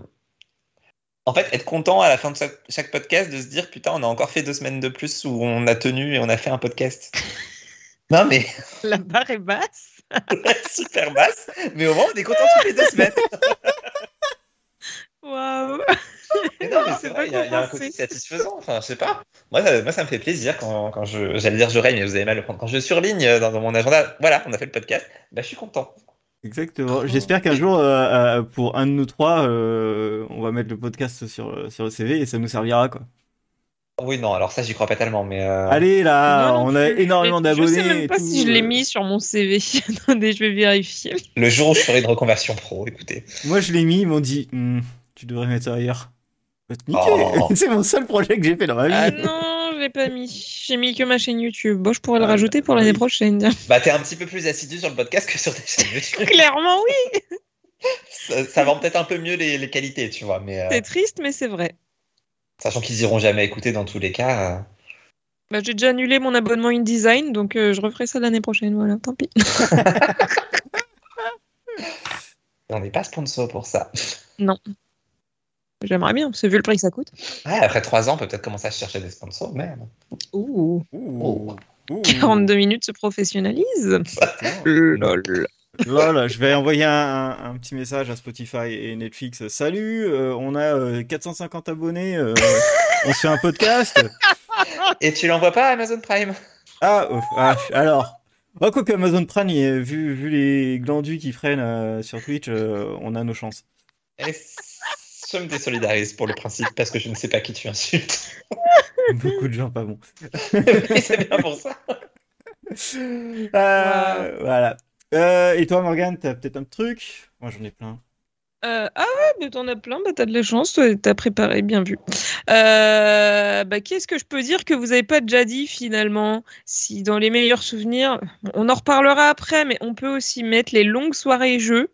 En fait, être content à la fin de chaque, podcast de se dire putain, on a encore fait deux semaines de plus où on a tenu et on a fait un podcast. non, mais La barre est basse. super basse. Mais au moins, on est content toutes les deux semaines. Waouh. Mais non, mais C'est vrai, il y, a- il y a un compensé. côté satisfaisant. Enfin, je sais pas. Moi, ça, moi, ça me fait plaisir quand, quand je. J'allais dire je règne, mais vous avez mal le prendre. Quand je surligne dans, dans mon agenda, voilà, on a fait le podcast, bah, je suis content. Exactement. J'espère qu'un jour, euh, euh, pour un de nous trois, euh, on va mettre le podcast sur sur le CV et ça nous servira quoi. Oui, non, alors ça, j'y crois pas tellement, mais. euh, Allez là, Non, non on a énormément d'abonnés. Je sais même pas tout, si je l'ai mis sur mon CV. Attendez, je vais vérifier. Le jour où je ferai une reconversion pro, écoutez. Moi, je l'ai mis, ils m'ont dit, Hmm, tu devrais mettre ça ailleurs. Niquer. Oh. C'est mon seul projet que j'ai fait dans ma vie. Ah non, l'ai pas mis. J'ai mis que ma chaîne YouTube. Bon, je pourrais le Ah, rajouter pour l'année oui. prochaine. Bah, t'es un petit peu plus assidu sur le podcast que sur tes chaînes YouTube. Clairement, oui. ça, ça vend peut-être un peu mieux les, les qualités, tu vois, mais. euh, C'est triste, mais c'est vrai. sachant qu'ils iront jamais écouter dans tous les cas. euh, Bah, j'ai déjà annulé mon abonnement InDesign, donc euh, je referai ça l'année prochaine. Voilà, tant pis. on n'est pas sponsor pour ça. J'aimerais bien, que vu le prix que ça coûte. Ouais, après trois ans, on peut peut-être commencer à chercher des sponsors, merde. Ouh. Ouh. Ouh. 42 minutes se professionnalise. Lol. Voilà, je vais envoyer un, petit message à Spotify et Netflix. Salut, euh, on a euh, 450 abonnés, euh, on se fait un podcast. Et tu l'envoies pas à Amazon Prime? Ah, euh, ah, alors, oh, quoi qu'Amazon Prime, vu, vu les glandus qui freinent euh, sur Twitch, euh, on a nos chances. Je me désolidarise pour le principe parce que je ne sais pas qui tu insultes. Beaucoup de gens pas bons. Mais c'est bien pour ça. Euh, Voilà. Euh, et toi, Morgane, t'as peut-être un truc? Moi, j'en ai plein. Euh, ah ouais, mais t'en as plein, bah t'as de la chance, toi, t'as préparé, bien vu. Euh, bah, qu'est-ce que je peux dire que vous avez pas déjà dit finalement? Si dans les meilleurs souvenirs, on en reparlera après, mais on peut aussi mettre les longues soirées jeux,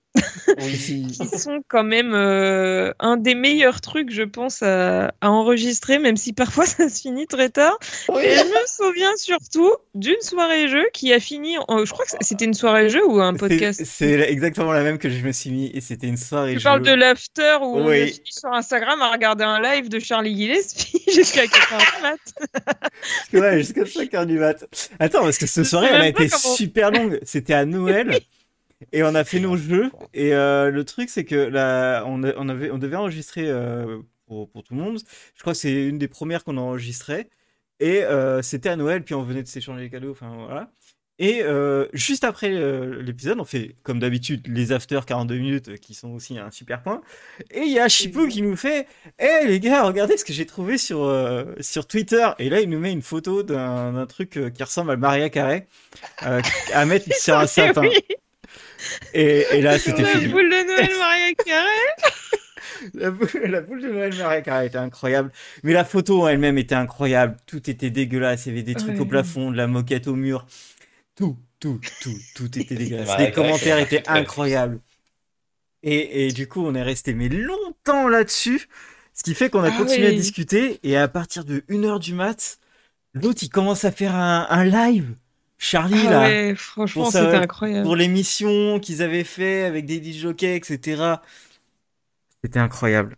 Oui. qui sont quand même euh, un des meilleurs trucs, je pense, à, à enregistrer, même si parfois ça se finit très tard. Oui. Et je me souviens surtout d'une soirée jeu qui a fini, en- je crois que c'était une soirée jeu ou un podcast? C'est exactement la même que je me suis mis et c'était une soirée Tu jeu. parles de l'after où on Oui. a fini sur Instagram à regarder un live de Charlie Gillespie jusqu'à 4h du mat. Ouais, jusqu'à 5h du mat. Attends, parce que cette soirée, elle a été super longue. C'était à Noël. Et on a fait nos jeux. Et euh, le truc, c'est que là, on, a- on, avait, on devait enregistrer euh, pour, pour tout le monde. Je crois que c'est une des premières qu'on enregistrait. Et euh, c'était à Noël, puis on venait de s'échanger les cadeaux. Enfin, voilà. Et euh, juste après euh, l'épisode, on fait, comme d'habitude, les after 42 minutes, euh, qui sont aussi un super point. Et il y a Chipou qui nous fait Eh les gars, regardez ce que j'ai trouvé sur, euh, sur Twitter. Et là, il nous met une photo d'un truc euh, qui ressemble à Maria Carré euh, à mettre sur un sapin. Oui, Et, et là, c'était la fini. boule de Noël Maria Carré. La boule, la boule de Noël Maria Carré était incroyable. Mais la photo en elle-même était incroyable. Tout était dégueulasse. Il y avait des trucs Ouais. au plafond, de la moquette au mur. Tout, tout, tout, tout était dégueulasse. Les commentaires étaient incroyables. Et, et du coup, on est resté mais longtemps là-dessus. Ce qui fait qu'on a Ah continué à discuter. Et à partir de 1h du mat, l'autre, il commence à faire un, un live. Charlie, Ah là. ouais, franchement, c'était incroyable. pour l'émission qu'ils avaient fait avec des disjockeys, etc. C'était incroyable.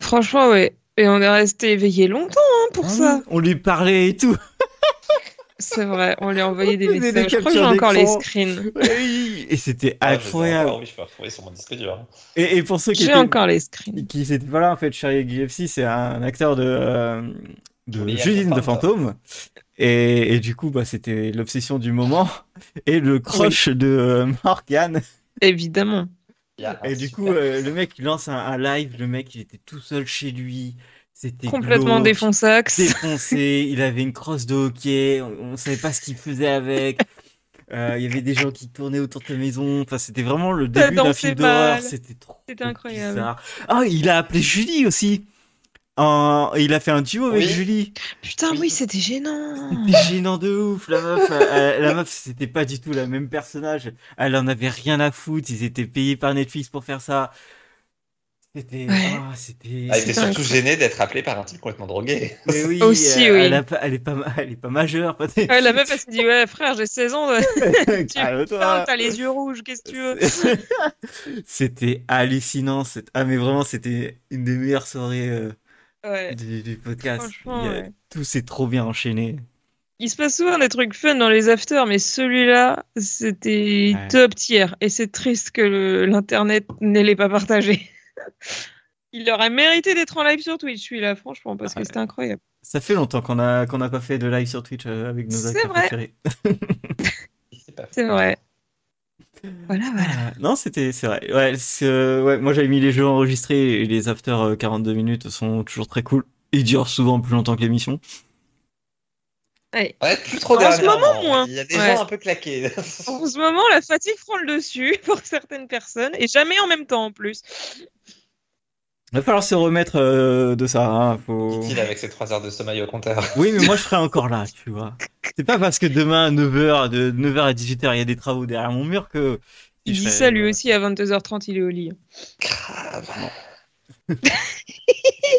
Franchement, ouais. Et on est resté éveillé longtemps hein, pour Ah ça. oui, On lui parlait et tout. C'est vrai, on lui a envoyé des faisait des messages. Je crois que j'ai captures encore les d'écran. screens. Oui, et c'était Ah, incroyable. encore, oui, je peux retrouver sur mon disque dur. Et, et pour ceux qui J'ai étaient, encore les screens. qui n'étaient pas là, en fait, Charlie GFC, c'est un acteur de, euh, de Judine de Fantôme. Et, et du coup, bah, c'était l'obsession du moment. Et le crush de euh, Morgane. Évidemment. Et du super- coup, euh, le mec, il lance un, un live. Le mec, il était tout seul chez lui. C'était Complètement défonçaxe. défoncé, il avait une crosse de hockey, on, on savait pas ce qu'il faisait avec. Euh, Il y avait des gens qui tournaient autour de la maison. Enfin, c'était vraiment le début d'un film d'horreur. C'était trop C'était incroyable. bizarre. Ah, il a appelé Julie aussi. En- Il a fait un duo avec. Julie. Putain, Oui. c'était gênant. C'était gênant de ouf. La meuf, euh, la meuf, c'était pas du tout la même personnage. Elle en avait rien à foutre. Ils étaient payés par Netflix pour faire ça. C'était, Ouais. ah, c'était. Elle était C'était surtout gênée d'être appelée par un type complètement drogué. Mais oui, Aussi, euh, oui. Elle, a elle est pas, ma- elle est pas majeure. Ouais, la meuf, elle s'est dit, ouais, frère, j'ai 16 ans. Tu t'as les yeux rouges, qu'est-ce que tu veux? C'était hallucinant. c'est- Ah, mais vraiment, c'était une des meilleures soirées euh, Ouais. du, du podcast. A- ouais. Tout s'est trop bien enchaîné. Il se passe souvent des trucs fun dans les afters, mais celui-là, c'était Ouais. top tier. Et c'est triste que l'internet ne l'ait pas partagé. Il aurait mérité d'être en live sur Twitch, celui-là, franchement, parce que Ouais. c'était incroyable. Ça fait longtemps qu'on a qu'on n'a pas fait de live sur Twitch euh, avec nos acteurs préférés. C'est vrai. Voilà, voilà. Ah, non, c'était c'est vrai. Ouais, euh, ouais, moi j'avais mis les jeux enregistrés et les after euh, 42 minutes sont toujours très cool. Ils durent souvent plus longtemps que l'émission. Ouais. Ouais, plus trop En ce moment, moins. Il y a des Ouais. gens un peu claqués. En ce moment, la fatigue prend le dessus pour certaines personnes, et jamais en même temps en plus. Il va falloir se remettre euh, de ça. Hein, faut... Dit-il avec ses 3 heures de sommeil au compteur. Oui, mais moi je serai encore là, tu vois. C'est pas parce que demain à 9h, de 9h à 18h, il y a des travaux derrière mon mur que. Il dit serai- ça lui aussi à 22h30, il est au lit. Grave.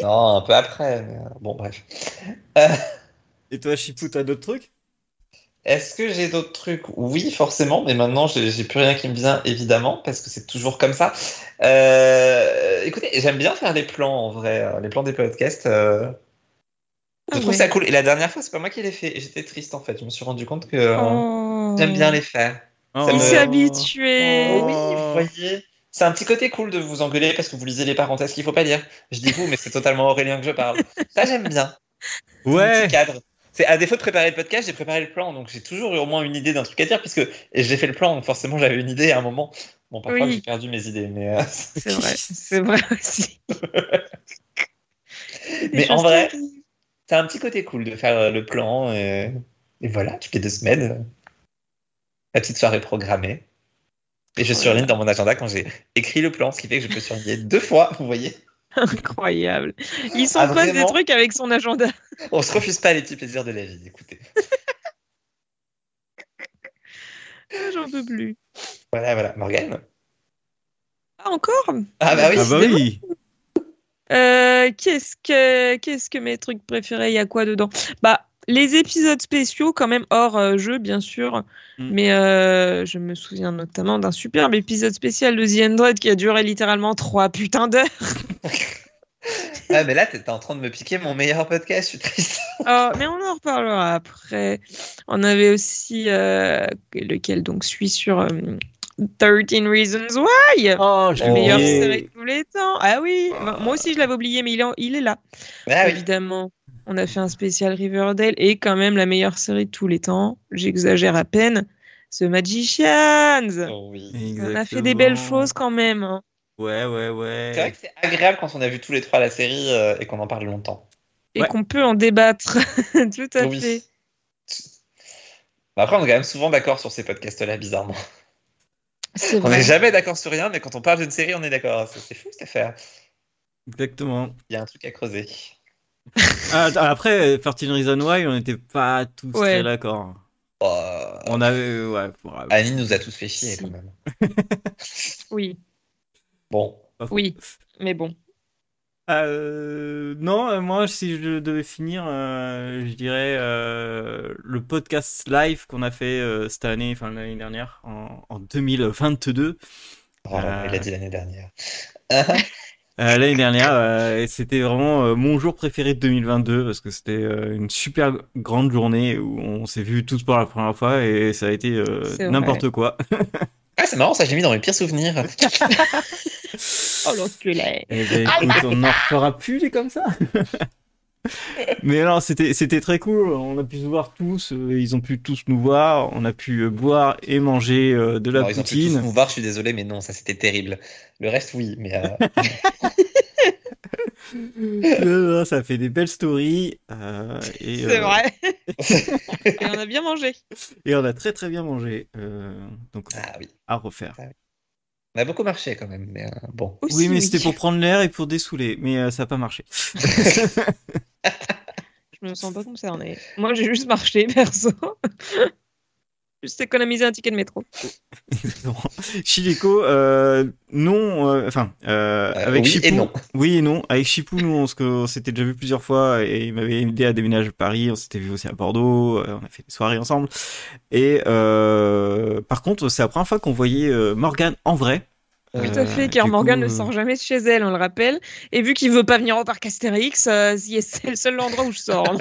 non, un peu après. mais, euh, Bon, bref. Euh, Et toi, Chipou, t'as d'autres trucs? Est-ce que j'ai d'autres trucs? Oui, forcément, mais maintenant j'ai plus rien qui me vient, évidemment, parce que c'est toujours comme ça. Euh, écoutez, j'aime bien faire les plans en vrai, euh, les plans des podcasts. euh, je Ah trouve ouais. ça cool. Et la dernière fois, c'est pas moi qui l'ai fait. J'étais triste en fait. Je me suis rendu compte que euh, Oh. j'aime bien les faire. Oh. Ça Il me- s'est habitué. Oui, vous voyez. C'est un petit côté cool de vous engueuler parce que vous lisez les parenthèses qu'il faut pas lire. Je dis vous, mais c'est totalement Aurélien que je parle. Ça, j'aime bien. Ouais. petit cadre. C'est à défaut de préparer le podcast, j'ai préparé le plan, donc j'ai toujours eu au moins une idée d'un truc à dire, puisque j'ai fait le plan, donc forcément j'avais une idée à un moment. Bon, parfois Oui. j'ai perdu mes idées, mais euh, C'est vrai, c'est vrai aussi. Mais en vrai- c'est un petit côté cool de faire euh, le plan. Et, et voilà, toutes les deux semaines, euh, la petite soirée programmée. Et je surligne dans mon agenda quand j'ai écrit le plan, ce qui fait que je peux surligner deux fois, vous voyez. Incroyable. Il Ah, s'en passe des trucs avec son agenda. On se refuse pas les petits plaisirs de la vie, écoutez. J'en peux plus. Voilà, voilà. Morgane? Ah, encore? Ah bah oui, Ah bah oui. Euh, qu'est-ce que qu'est-ce que mes trucs préférés? Il y a quoi dedans? Bah les épisodes spéciaux quand même hors euh, jeu bien sûr, Mm. mais euh, je me souviens notamment d'un superbe épisode spécial de The Android qui a duré littéralement trois putains d'heures. Ah, mais là, t'étais en train de me piquer mon meilleur podcast, je suis triste. Oh, mais on en reparlera après. On avait aussi euh, lequel donc suit sur euh, 13 Reasons Why. Oh, je Oh. l'ai Meilleure oublié. série de tous les temps. Ah oui, moi aussi je l'avais oublié, mais il est, en- il est là. Ah oui. On a fait un spécial Riverdale et quand même la meilleure série de tous les temps. J'exagère à peine. The Magicians. Oh oui. On a fait des belles choses quand même. hein. Ouais, ouais, ouais. C'est vrai que c'est agréable quand on a vu tous les trois la série euh, et qu'on en parle longtemps. Et Ouais. qu'on peut en débattre. Tout à Oui. fait. Bah après, on est quand même souvent d'accord sur ces podcasts-là, bizarrement. On n'est jamais d'accord sur rien, mais quand on parle d'une série, on est d'accord. C'est c'est fou cette affaire. Exactement. Il y a un truc à creuser. Ah, après, 13 Reasons Why, on n'était pas tous Ouais. très d'accord. Oh, On avait, ouais, pour- Annie nous a tous fait chier Si. quand même. Oui, Bon. oui. Mais bon. Euh, non, euh, moi, si je devais finir, euh, je dirais euh, le podcast live qu'on a fait euh, cette année, enfin l'année dernière, en, en 2022. Oh, Euh. Il a dit l'année dernière. Euh, l'année dernière, euh, c'était vraiment euh, mon jour préféré de 2022 parce que c'était euh, une super grande journée où on s'est vu tous pour la première fois et ça a été euh, n'importe quoi. Ah, c'est marrant, ça, je l'ai mis dans mes pires souvenirs. Oh l'enculé. Eh ben, écoute, on n'en refera plus des comme ça. Mais alors, c'était c'était très cool. On a pu se voir tous. euh, ils ont pu tous nous voir. On a pu euh, boire et manger euh, de la Alors, ils ont pu tous poutine. nous voir, je suis désolé, mais non, ça c'était terrible. Le reste, oui, mais euh, Euh, ça a fait des belles stories. euh, C'est euh, vrai. Et on a bien mangé. Et on a très très bien mangé. euh, donc ah oui, à refaire. on a beaucoup marché quand même, mais euh, bon. Aussi, oui, mais c'était pour prendre l'air et pour dessouler. Mais euh, ça n'a pas marché. Je me sens pas concernée. Moi, j'ai juste marché, perso. juste économiser un ticket de métro. Exactement. Chilico, euh, non, euh, enfin, euh, Euh, avec oui Chipou, et non. oui et non. Avec Chipou, nous, on, s'était déjà vu plusieurs fois et il m'avait aidé à déménager à Paris. On s'était vu aussi à Bordeaux. euh, on a fait des soirées ensemble. Et euh, par contre, c'est la première fois qu'on voyait euh, Morgane en vrai. Tout Euh, à fait, car Morgane coup, ne euh, sort jamais de chez elle, on le rappelle. Et vu qu'il veut pas venir au parc Astérix, euh, c'est le seul endroit où je sors.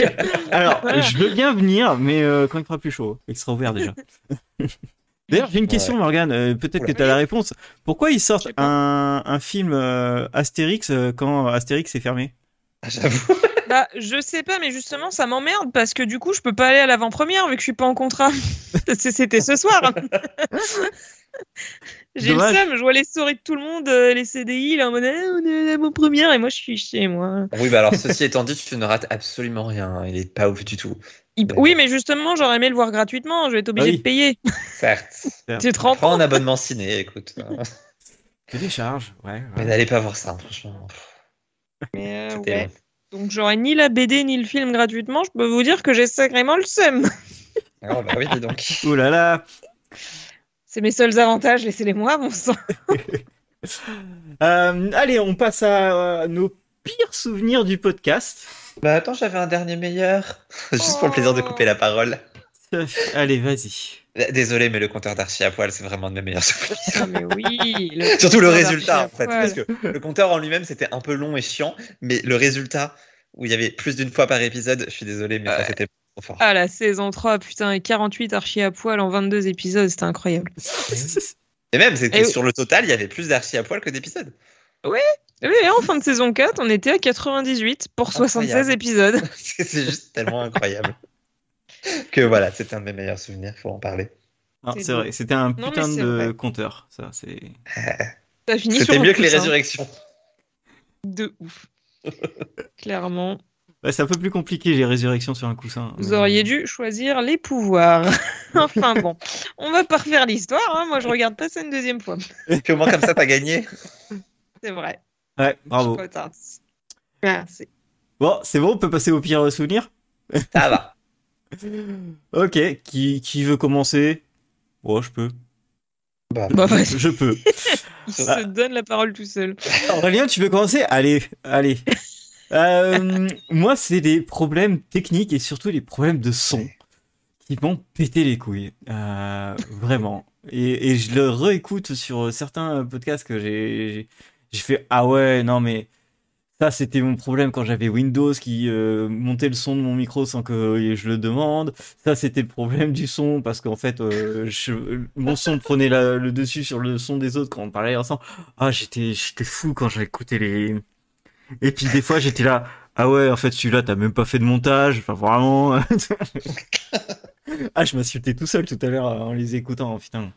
Alors, Voilà. je veux bien venir, mais euh, quand il fera plus chaud, il sera ouvert déjà. D'ailleurs, j'ai une question, Morgane. euh, Peut-être que tu as la réponse. Pourquoi ils sortent un, un film euh, Astérix euh, quand Astérix est fermé? Ah, J'avoue. bah, je sais pas, mais justement, ça m'emmerde parce que du coup, je peux pas aller à l'avant-première vu que je suis pas en contrat. C'était ce soir. J'ai le seum, je vois les stories de tout le monde, euh, les CDI, là, en mode, Ah, on est à l'avant-première et moi, je suis chez moi. Oui, bah alors, ceci étant dit, tu ne rates absolument rien. hein. Il est pas ouf du tout. Il-. Oui, mais justement, j'aurais aimé le voir gratuitement. Je vais être obligé Ah oui. de payer. Certes. Tu te rends Prends un abonnement ciné, écoute. Télécharge, ouais. Mais ouais. n'allez pas voir ça, franchement. Mais, euh, ouais. Donc j'aurais ni la BD ni le film gratuitement. Je peux vous dire que j'ai sacrément le seum. Ah, bah oui, dis donc. Oh là là C'est mes seuls avantages, laissez-les moi, mon sang. Euh, Allez, on passe à euh, nos pires souvenirs du podcast. Bah attends, j'avais un dernier meilleur. Juste pour le plaisir de couper la parole. Allez, vas-y. Désolé, mais le compteur d'archi à poil, c'est vraiment un de mes meilleurs souvenirs. Mais oui. le Surtout le résultat, en fait. Parce que le compteur en lui-même, c'était un peu long et chiant, mais le résultat, où il y avait plus d'une fois par épisode, je suis désolé, mais ça, c'était trop fort. Ah, la saison 3, putain, et 48 archi à poil en 22 épisodes, c'était incroyable. Et même, c'était Et- sur le total, il y avait plus d'archi à poil que d'épisodes. Oui, et en fin de saison 4, on était à 98 pour 76 Incroyable. épisodes. c'est c'est juste tellement incroyable. que voilà, c'était un de mes meilleurs souvenirs, il faut en parler. C'est c'est vrai, c'était un putain c'est de vrai. compteur. Ça, c'est. Ça finit sur C'était mieux que les résurrections. De ouf. Clairement. Ouais, c'est un peu plus compliqué les résurrections sur un coussin. Vous mais- auriez dû choisir les pouvoirs. enfin bon, on va pas refaire l'histoire. hein. Moi, je regarde pas ça une deuxième fois. Puis au moins, comme ça, t'as gagné. C'est vrai. Ouais, bravo. Je. Merci. Bon, c'est bon, on peut passer au pire souvenir. Ça va. Ok, qui, qui veut commencer? Oh, je peux. Bah, Bah, vas-y. Je peux. Il se donne la parole tout seul. Aurélien, tu veux commencer? Allez, allez. Euh, moi, c'est des problèmes techniques et surtout des problèmes de son qui m'ont pété les couilles. Euh, vraiment. Et, et je le réécoute sur certains podcasts que j'ai fait ah ouais non mais ça c'était mon problème quand j'avais Windows qui euh, montait le son de mon micro sans que je le demande. Ça c'était le problème du son parce qu'en fait euh, je- mon son prenait la- le dessus sur le son des autres quand on parlait ensemble. Ah j'étais j'étais fou quand j'écoutais les et puis des fois j'étais là ah ouais en fait celui-là t'as même pas fait de montage enfin vraiment ah je m'insultais tout seul tout à l'heure en les écoutant putain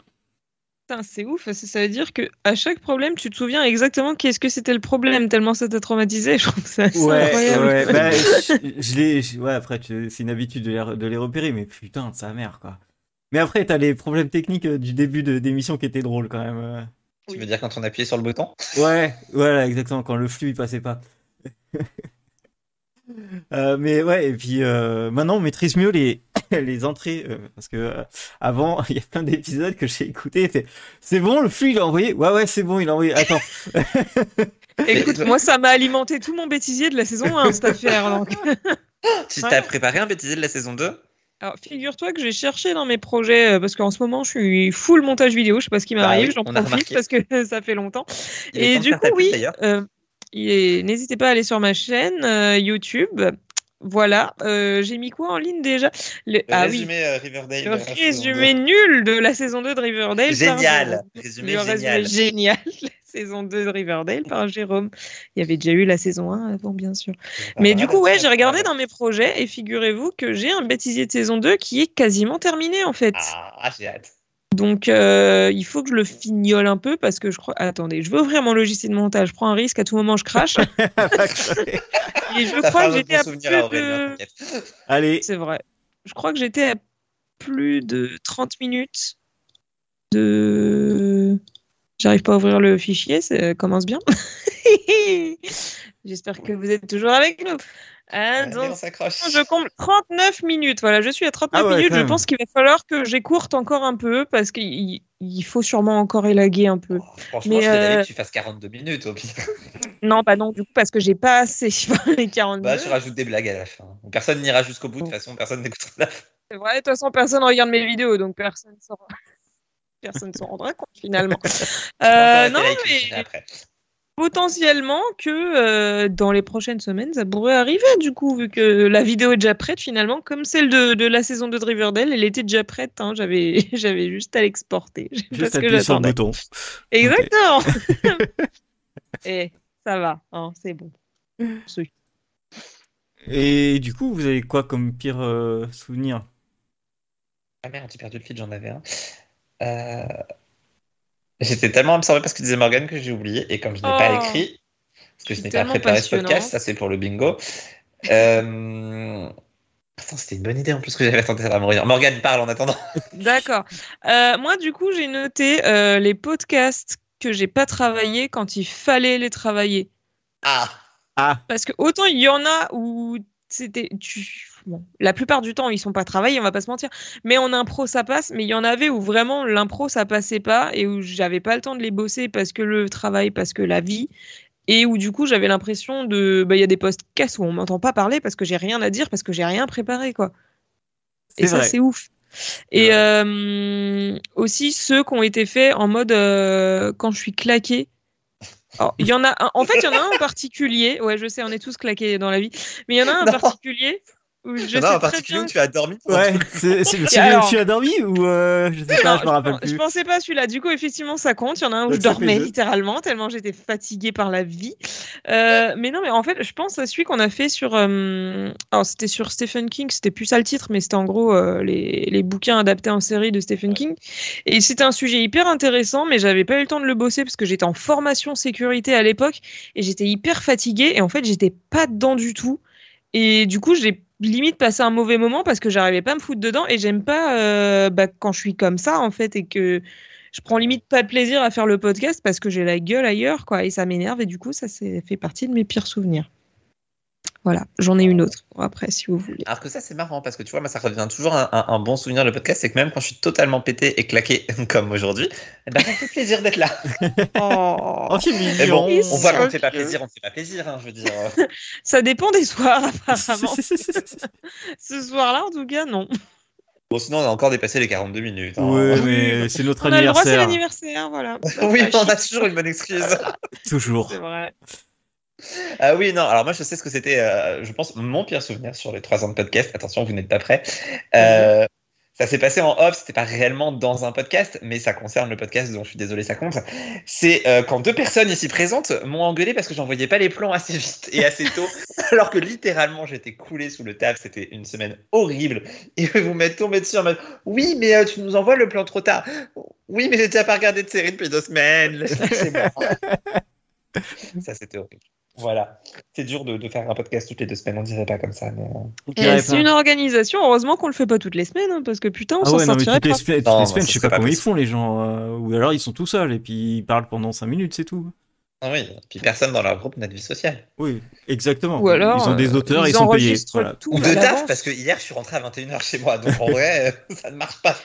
Putain, c'est ouf, ça veut dire que à chaque problème, tu te souviens exactement qu'est-ce que c'était le problème, tellement ça t'a traumatisé. Je trouve ça assez Ouais, incroyable. ouais, bah, je, je l'ai, je- ouais, après, c'est une habitude de les, de les repérer, mais putain, de sa mère, quoi. Mais après, t'as les problèmes techniques euh, du début de, d'émission qui étaient drôles, quand même. Tu veux dire quand on appuyait sur le bouton? Ouais, voilà, exactement, quand le flux, il passait pas. Euh, mais ouais, et puis euh, maintenant on maîtrise mieux les, les entrées euh, parce que euh, avant il y a plein d'épisodes que j'ai écoutés. C'est c'est bon, le flux il a envoyé? Ouais, ouais, c'est bon, il a envoyé. Attends, Écoute, moi, ça m'a alimenté tout mon bêtisier de la saison 1, cette affaire. Donc. Tu Ouais. t'as préparé un bêtisier de la saison 2 Alors, figure-toi que j'ai cherché dans mes projets, euh, parce qu'en ce moment, je suis full montage vidéo, je sais pas ce qui Bah m'arrive, oui, j'en profite parce que ça fait longtemps. Et du coup, oui, euh, n'hésitez pas à aller sur ma chaîne euh, YouTube. Voilà, euh, j'ai mis quoi en ligne déjà? Le- Le Ah oui, résumé euh, Riverdale. le résumé nul de la saison 2 de Riverdale. par Génial. Jérôme. Résumé Le résumé génial. génial. La saison 2 de Riverdale par Jérôme. Il y avait déjà eu la saison 1 avant, bien sûr. Mais du coup, ouais, j'ai regardé dans mes projets et figurez-vous que j'ai un bêtisier de saison 2 qui est quasiment terminé en fait. Ah, ah, j'ai hâte. Donc euh, il faut que je le fignole un peu parce que je crois. Attendez, je vais ouvrir mon logiciel de montage. Je prends un risque, à tout moment je crache. et je Ça crois que j'étais à plus de. allez, C'est vrai. Je crois que j'étais à plus de 30 minutes de. J'arrive pas à ouvrir le fichier, ça commence bien. J'espère que vous êtes toujours avec nous. Ah, Allez, donc, on s'accroche. je compte 39 minutes. Voilà, je suis à 39 Ah ouais, minutes. Je même. pense qu'il va falloir que j'écourte encore un peu parce qu'il il faut sûrement encore élaguer un peu. Franchement, Mais, je euh, que tu fasses 42 minutes au pire. Non, pas non, du coup, parce que j'ai pas assez les 42. Bah, tu rajoutes des blagues à la fin. Personne n'ira jusqu'au bout, de Oh. toute façon, personne n'écoutera la fin. C'est vrai, de toute façon, personne regarde mes vidéos, donc personne personne s'en rendra compte finalement. Euh, non, mais après. Potentiellement que euh, dans les prochaines semaines, ça pourrait arriver du coup, vu que la vidéo est déjà prête finalement, comme celle de, de la saison 2 de Riverdale, elle était déjà prête, hein, j'avais j'avais juste à l'exporter. juste appuyer sur le bouton. Exactement. Et ça va, hein, c'est bon. C'est- Et du coup, vous avez quoi comme pire euh, souvenir? Ah merde, j'ai perdu le fil, j'en avais un. Euh, J'étais tellement absorbé parce que disait Morgan que j'ai oublié. Et comme je n'ai pas Oh. écrit, parce que je n'ai pas préparé ce podcast, ça c'est pour le bingo. Euh... Attends, c'était une bonne idée en plus que j'avais tenté à mourir. Morgan parle en attendant. D'accord. Euh, moi, du coup, j'ai noté euh, les podcasts que j'ai pas travaillé quand il fallait les travailler. Ah Ah, Parce que autant il y en a où c'était. Tu... Bon, la plupart du temps, ils sont pas travaillés, on va pas se mentir. Mais en impro, ça passe. Mais il y en avait où vraiment l'impro, ça passait pas et où j'avais pas le temps de les bosser parce que le travail, parce que la vie. Et où du coup, j'avais l'impression de. Bah, il y a des podcasts où on m'entend pas parler parce que j'ai rien à dire, parce que j'ai rien préparé, quoi. Et ça, c'est ouf. Et Ouais. euh, aussi ceux qui ont été faits en mode euh, quand je suis claqué. Il y en a un, en fait, il y en a un en particulier. Ouais, je sais, on est tous claqués dans la vie. Mais il y en a un en particulier où je Il y sais en a en très particulier bien où tu as dormi. Ouais, c'est celui où alors tu as dormi ou euh, je sais pas, Non, je me rappelle plus. je pensais pas à celui-là. Du coup, effectivement, ça compte. Il y en a un où Donc, je dormais littéralement, tellement j'étais fatiguée par la vie. Euh, mais non, mais en fait, je pense à celui qu'on a fait sur. euh, Alors, c'était sur Stephen King. C'était plus ça le titre, mais c'était en gros euh, les, les bouquins adaptés en série de Stephen King. Et c'était un sujet hyper intéressant, mais j'avais pas eu le temps de le bosser parce que j'étais en formation sécurité à l'époque et j'étais hyper fatiguée. Et en fait, j'étais pas dedans du tout. Et du coup, j'ai limite passé un mauvais moment parce que j'arrivais pas à me foutre dedans et j'aime pas euh, bah, quand je suis comme ça en fait et que je prends limite pas de plaisir à faire le podcast parce que j'ai la gueule ailleurs quoi et ça m'énerve et du coup ça fait partie de mes pires souvenirs. Voilà, j'en ai une autre après si vous voulez. Alors que ça, c'est marrant parce que tu vois, moi, ça revient toujours un, un- un bon souvenir le podcast. C'est que même quand je suis totalement pété et claqué comme aujourd'hui, eh ben, ça me fait plaisir d'être là. Oh. Oh, c'est Mais bon, on voit qu'on ne fait pas plaisir, on ne fait pas plaisir, hein, je veux dire. Ça dépend des soirs apparemment. Ce soir-là en tout cas non. Bon, sinon, on a encore dépassé les 42 minutes. hein. ouais, mais c'est notre On a le droit c'est anniversaire. l'anniversaire voilà. oui, mais on a toujours une bonne excuse. Toujours. C'est vrai. Ah oui, non, alors moi je sais ce que c'était, euh, je pense, mon pire souvenir sur les trois ans de podcast. Attention, vous n'êtes pas prêts. Euh, ça s'est passé en off, c'était pas réellement dans un podcast, mais ça concerne le podcast, donc je suis désolé, ça compte. C'est euh, quand deux personnes ici présentes m'ont engueulé parce que j'envoyais pas les plans assez vite et assez tôt, alors que littéralement j'étais coulé sous le table, c'était une semaine horrible. Et vous m'êtes tombé dessus en mode Oui, mais tu nous envoies le plan trop tard. Oui, mais j'ai déjà pas regardé de série depuis deux semaines. Ça c'était horrible. Voilà. C'est dur de, de faire un podcast toutes les deux semaines, on dirait pas comme ça. Mais... euh. Et c'est une organisation, heureusement qu'on le fait pas toutes les semaines, hein, parce que putain, on Ah s'en ouais, sortirait toutes les pas. semaines, toutes Non, les bah, semaines je sais pas pas comment ils font les gens. euh, ou alors ils sont tout seuls et puis ils parlent pendant 5 minutes, c'est tout. Ah oui, puis personne dans leur groupe n'a de vie sociale. Oui, exactement. Ou alors, ils ont des euh, auteurs, ils ils, sont payés. Voilà. tout Ou de taf, parce que hier je suis rentré à 21h chez moi, donc en vrai, ça ne marche pas.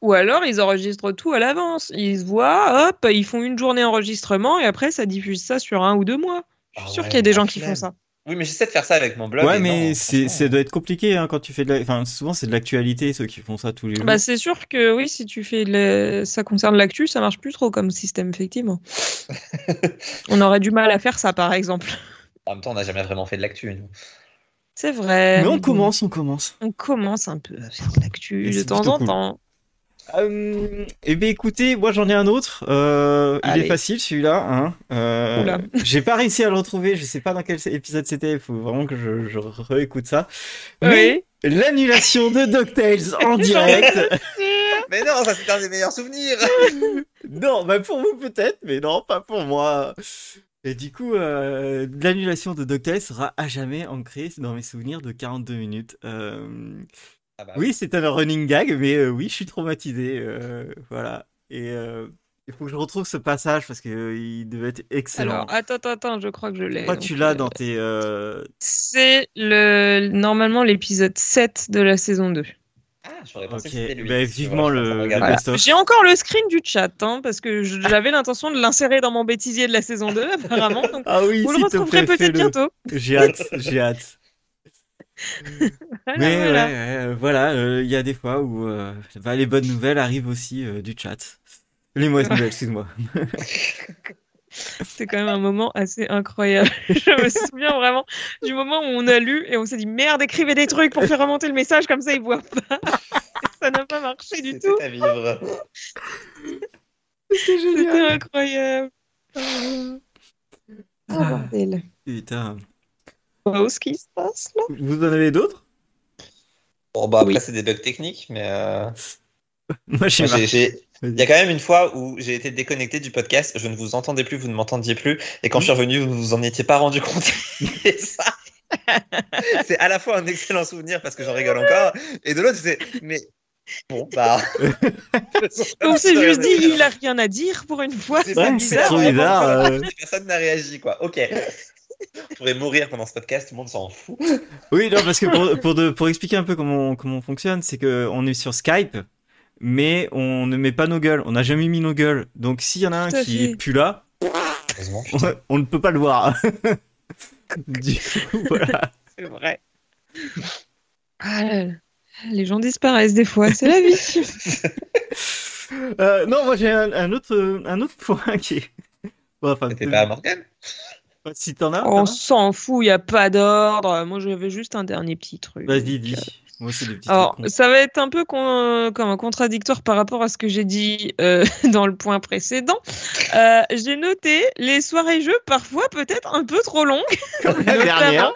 Ou alors ils enregistrent tout à l'avance. Ils se voient, hop, ils font une journée enregistrement et après ça diffuse ça sur un ou deux mois. Je suis Ah sûre ouais, qu'il y a des gens qui font ça. Oui, mais j'essaie de faire ça avec mon blog. Ouais, mais non, c'est, franchement. ça doit être compliqué hein, quand tu fais de la. Enfin, souvent c'est de l'actualité ceux qui font ça tous les jours. Bah, c'est sûr que oui, si tu fais le- ça concerne l'actu, ça marche plus trop comme système, effectivement. on aurait du mal à faire ça, par exemple. En même temps, on n'a jamais vraiment fait de l'actu. nous. C'est vrai. mais on commence, on commence. On commence un peu à faire de l'actu de temps en cool. temps. Euh, eh bien écoutez, moi j'en ai un autre. Euh, il est facile celui-là. Hein. Euh, j'ai pas réussi à le retrouver. Je sais pas dans quel épisode c'était. Il faut vraiment que je, je réécoute ça. Mais Oui. l'annulation de DuckTales en direct. Mais non, ça c'est un des meilleurs souvenirs. non, bah pour vous peut-être, mais non, pas pour moi. Et du coup, euh, l'annulation de DuckTales sera à jamais ancrée dans mes souvenirs de 42 minutes. Euh, Ah bah oui, c'est un running gag, mais euh, oui, je suis traumatisé. euh, voilà. Et euh, il faut que je retrouve ce passage parce qu'il devait être excellent. Alors, attends, attends, attends, je crois que je l'ai. je crois que tu l'as euh, dans tes. euh, C'est le normalement l'épisode 7 de la saison 2. Ah, j'aurais pensé Ok, que c'était bah, que vivement voilà, je le, le best-of. J'ai encore le screen du chat hein, parce que j'avais l'intention de l'insérer dans mon bêtisier de la saison 2 apparemment. Donc Ah oui, vous le s'il te retrouverez peut-être bientôt. J'ai hâte, j'ai hâte. Voilà, Mais voilà. ouais, ouais, euh, voilà, euh, il y a des fois où euh, bah, les bonnes nouvelles arrivent aussi euh, du chat. Les mauvaises nouvelles, excuse-moi. C'est quand même un moment assez incroyable. je me souviens vraiment du moment où on a lu et on s'est dit merde, écrivez des trucs pour faire remonter le message comme ça ils voient pas. ça n'a pas marché du C'était tout. à vivre. C'était C'était incroyable. Ah. Oh, Ah, bordel. putain. Wow, ce qui se passe là. Vous en avez d'autres? Bon, bah après, Oui. c'est des bugs techniques, mais. euh, Moi, j'ai- Vas-y. Il y a quand même une fois où j'ai été déconnecté du podcast, je ne vous entendais plus, vous ne m'entendiez plus, et quand je suis revenu, vous vous en étiez pas rendu compte. Et ça, c'est à la fois un excellent souvenir parce que j'en rigole encore, et de l'autre, c'est mais bon bah. On s'est juste dit il a rien à dire pour une fois. C'est bizarre. trop bizarre. euh. Personne n'a réagi quoi. Ok. Je pourrais mourir pendant ce podcast, tout le monde s'en fout. Oui, non, parce que pour, pour, de- pour expliquer un peu comment, comment on fonctionne, c'est que on est sur Skype, mais on ne met pas nos gueules. On n'a jamais mis nos gueules. Donc s'il y en a un qui est plus là, on, on ne peut pas le voir. du coup, voilà. C'est vrai. Ah là là. Les gens disparaissent des fois, c'est la vie. Euh, non, moi j'ai un, un autre, un autre point qui est. Bon, enfin, C'était pas à Morgan si t'en as. On s'en fout, il n'y a pas d'ordre. Moi, j'avais juste un dernier petit truc. Vas-y, dis. Moi, c'est des petits Alors, trucs ça va être un peu con- comme un contradictoire par rapport à ce que j'ai dit euh, dans le point précédent. Euh, j'ai noté les soirées jeux parfois peut-être un peu trop longues. Comme la dernière.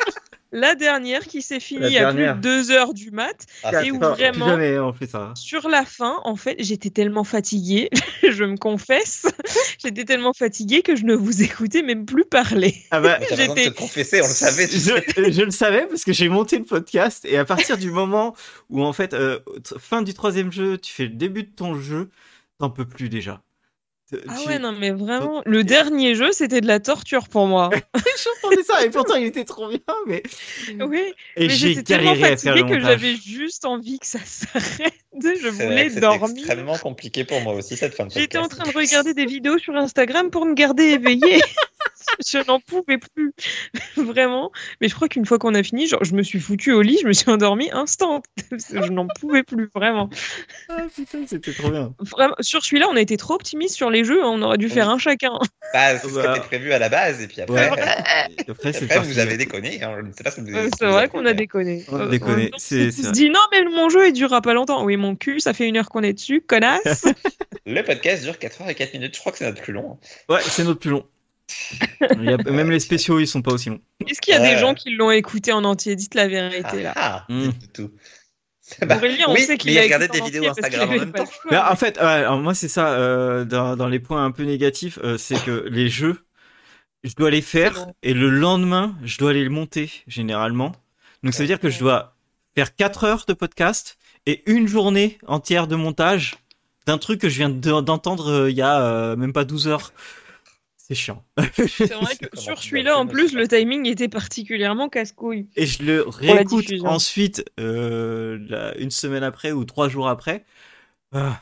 La dernière qui s'est finie à plus de 2 heures du mat. Ah, Et où pas- vraiment- jamais on fait ça. Sur la fin, en fait, j'étais tellement fatiguée, je me confesse, j'étais tellement fatiguée que je ne vous écoutais même plus parler. Ah bah, J'étais- te confesser, on le savait. tu sais. je, je le savais parce que j'ai monté le podcast et à partir du moment où en fait euh, fin du troisième jeu, tu fais le début de ton jeu, t'en peux plus déjà. Ah tu- ouais, non, mais vraiment, le dernier jeu, c'était de la torture pour moi. J'entendais ça et pourtant il était trop bien, mais Oui, et mais j'ai j'étais tellement fatiguée que j'avais juste envie que ça s'arrête. Je C'est voulais dormir. extrêmement compliqué pour moi aussi cette fin de J'étais en podcast. train de regarder des vidéos sur Instagram pour me garder éveillée. je n'en pouvais plus, vraiment. Mais je crois qu'une fois qu'on a fini, genre, je me suis foutue au lit, je me suis endormie instant. je n'en pouvais plus, vraiment. Ah putain, c'était trop bien. Vraiment, Sur celui-là, on a été trop optimistes sur les jeux. hein, On aurait dû faire un chacun. Bah, c'est ce qui Bah. était prévu à la base, et puis après, Ouais. euh, Après, c'est vous avez déconné. hein, Je ne sais pas ce que vous Euh, C'est vrai qu'on a déconné. On a Euh, déconné, c'est- on c'est se dit non, mais mon jeu il durera pas longtemps. Oui, mon cul, ça fait une heure qu'on est dessus, connasse. Le podcast dure 4 heures et 4 minutes. Je crois que c'est notre plus long. Ouais, c'est notre plus long. Il y a- même les spéciaux, ils sont pas aussi longs. Est-ce qu'il y a des gens qui l'ont écouté en entier? Dites la vérité là. Ah, Mm. dites tout. Bah, Aurélien, on oui, sait qu'il a des en vidéos Instagram en avait même pas temps. le choix. Mais en fait, ouais, alors moi c'est ça, euh, dans, dans les points un peu négatifs, euh, c'est que les jeux, je dois les faire et le lendemain, je dois les monter généralement. Donc ça veut dire que je dois faire 4 heures de podcast et une journée entière de montage d'un truc que je viens de- d'entendre euh, il y a euh, même pas 12 heures. C'est chiant. C'est vrai que sur celui-là, en plus, le timing était particulièrement casse-couille. Et je le réécoute ensuite euh, une semaine après ou trois jours après. Ah,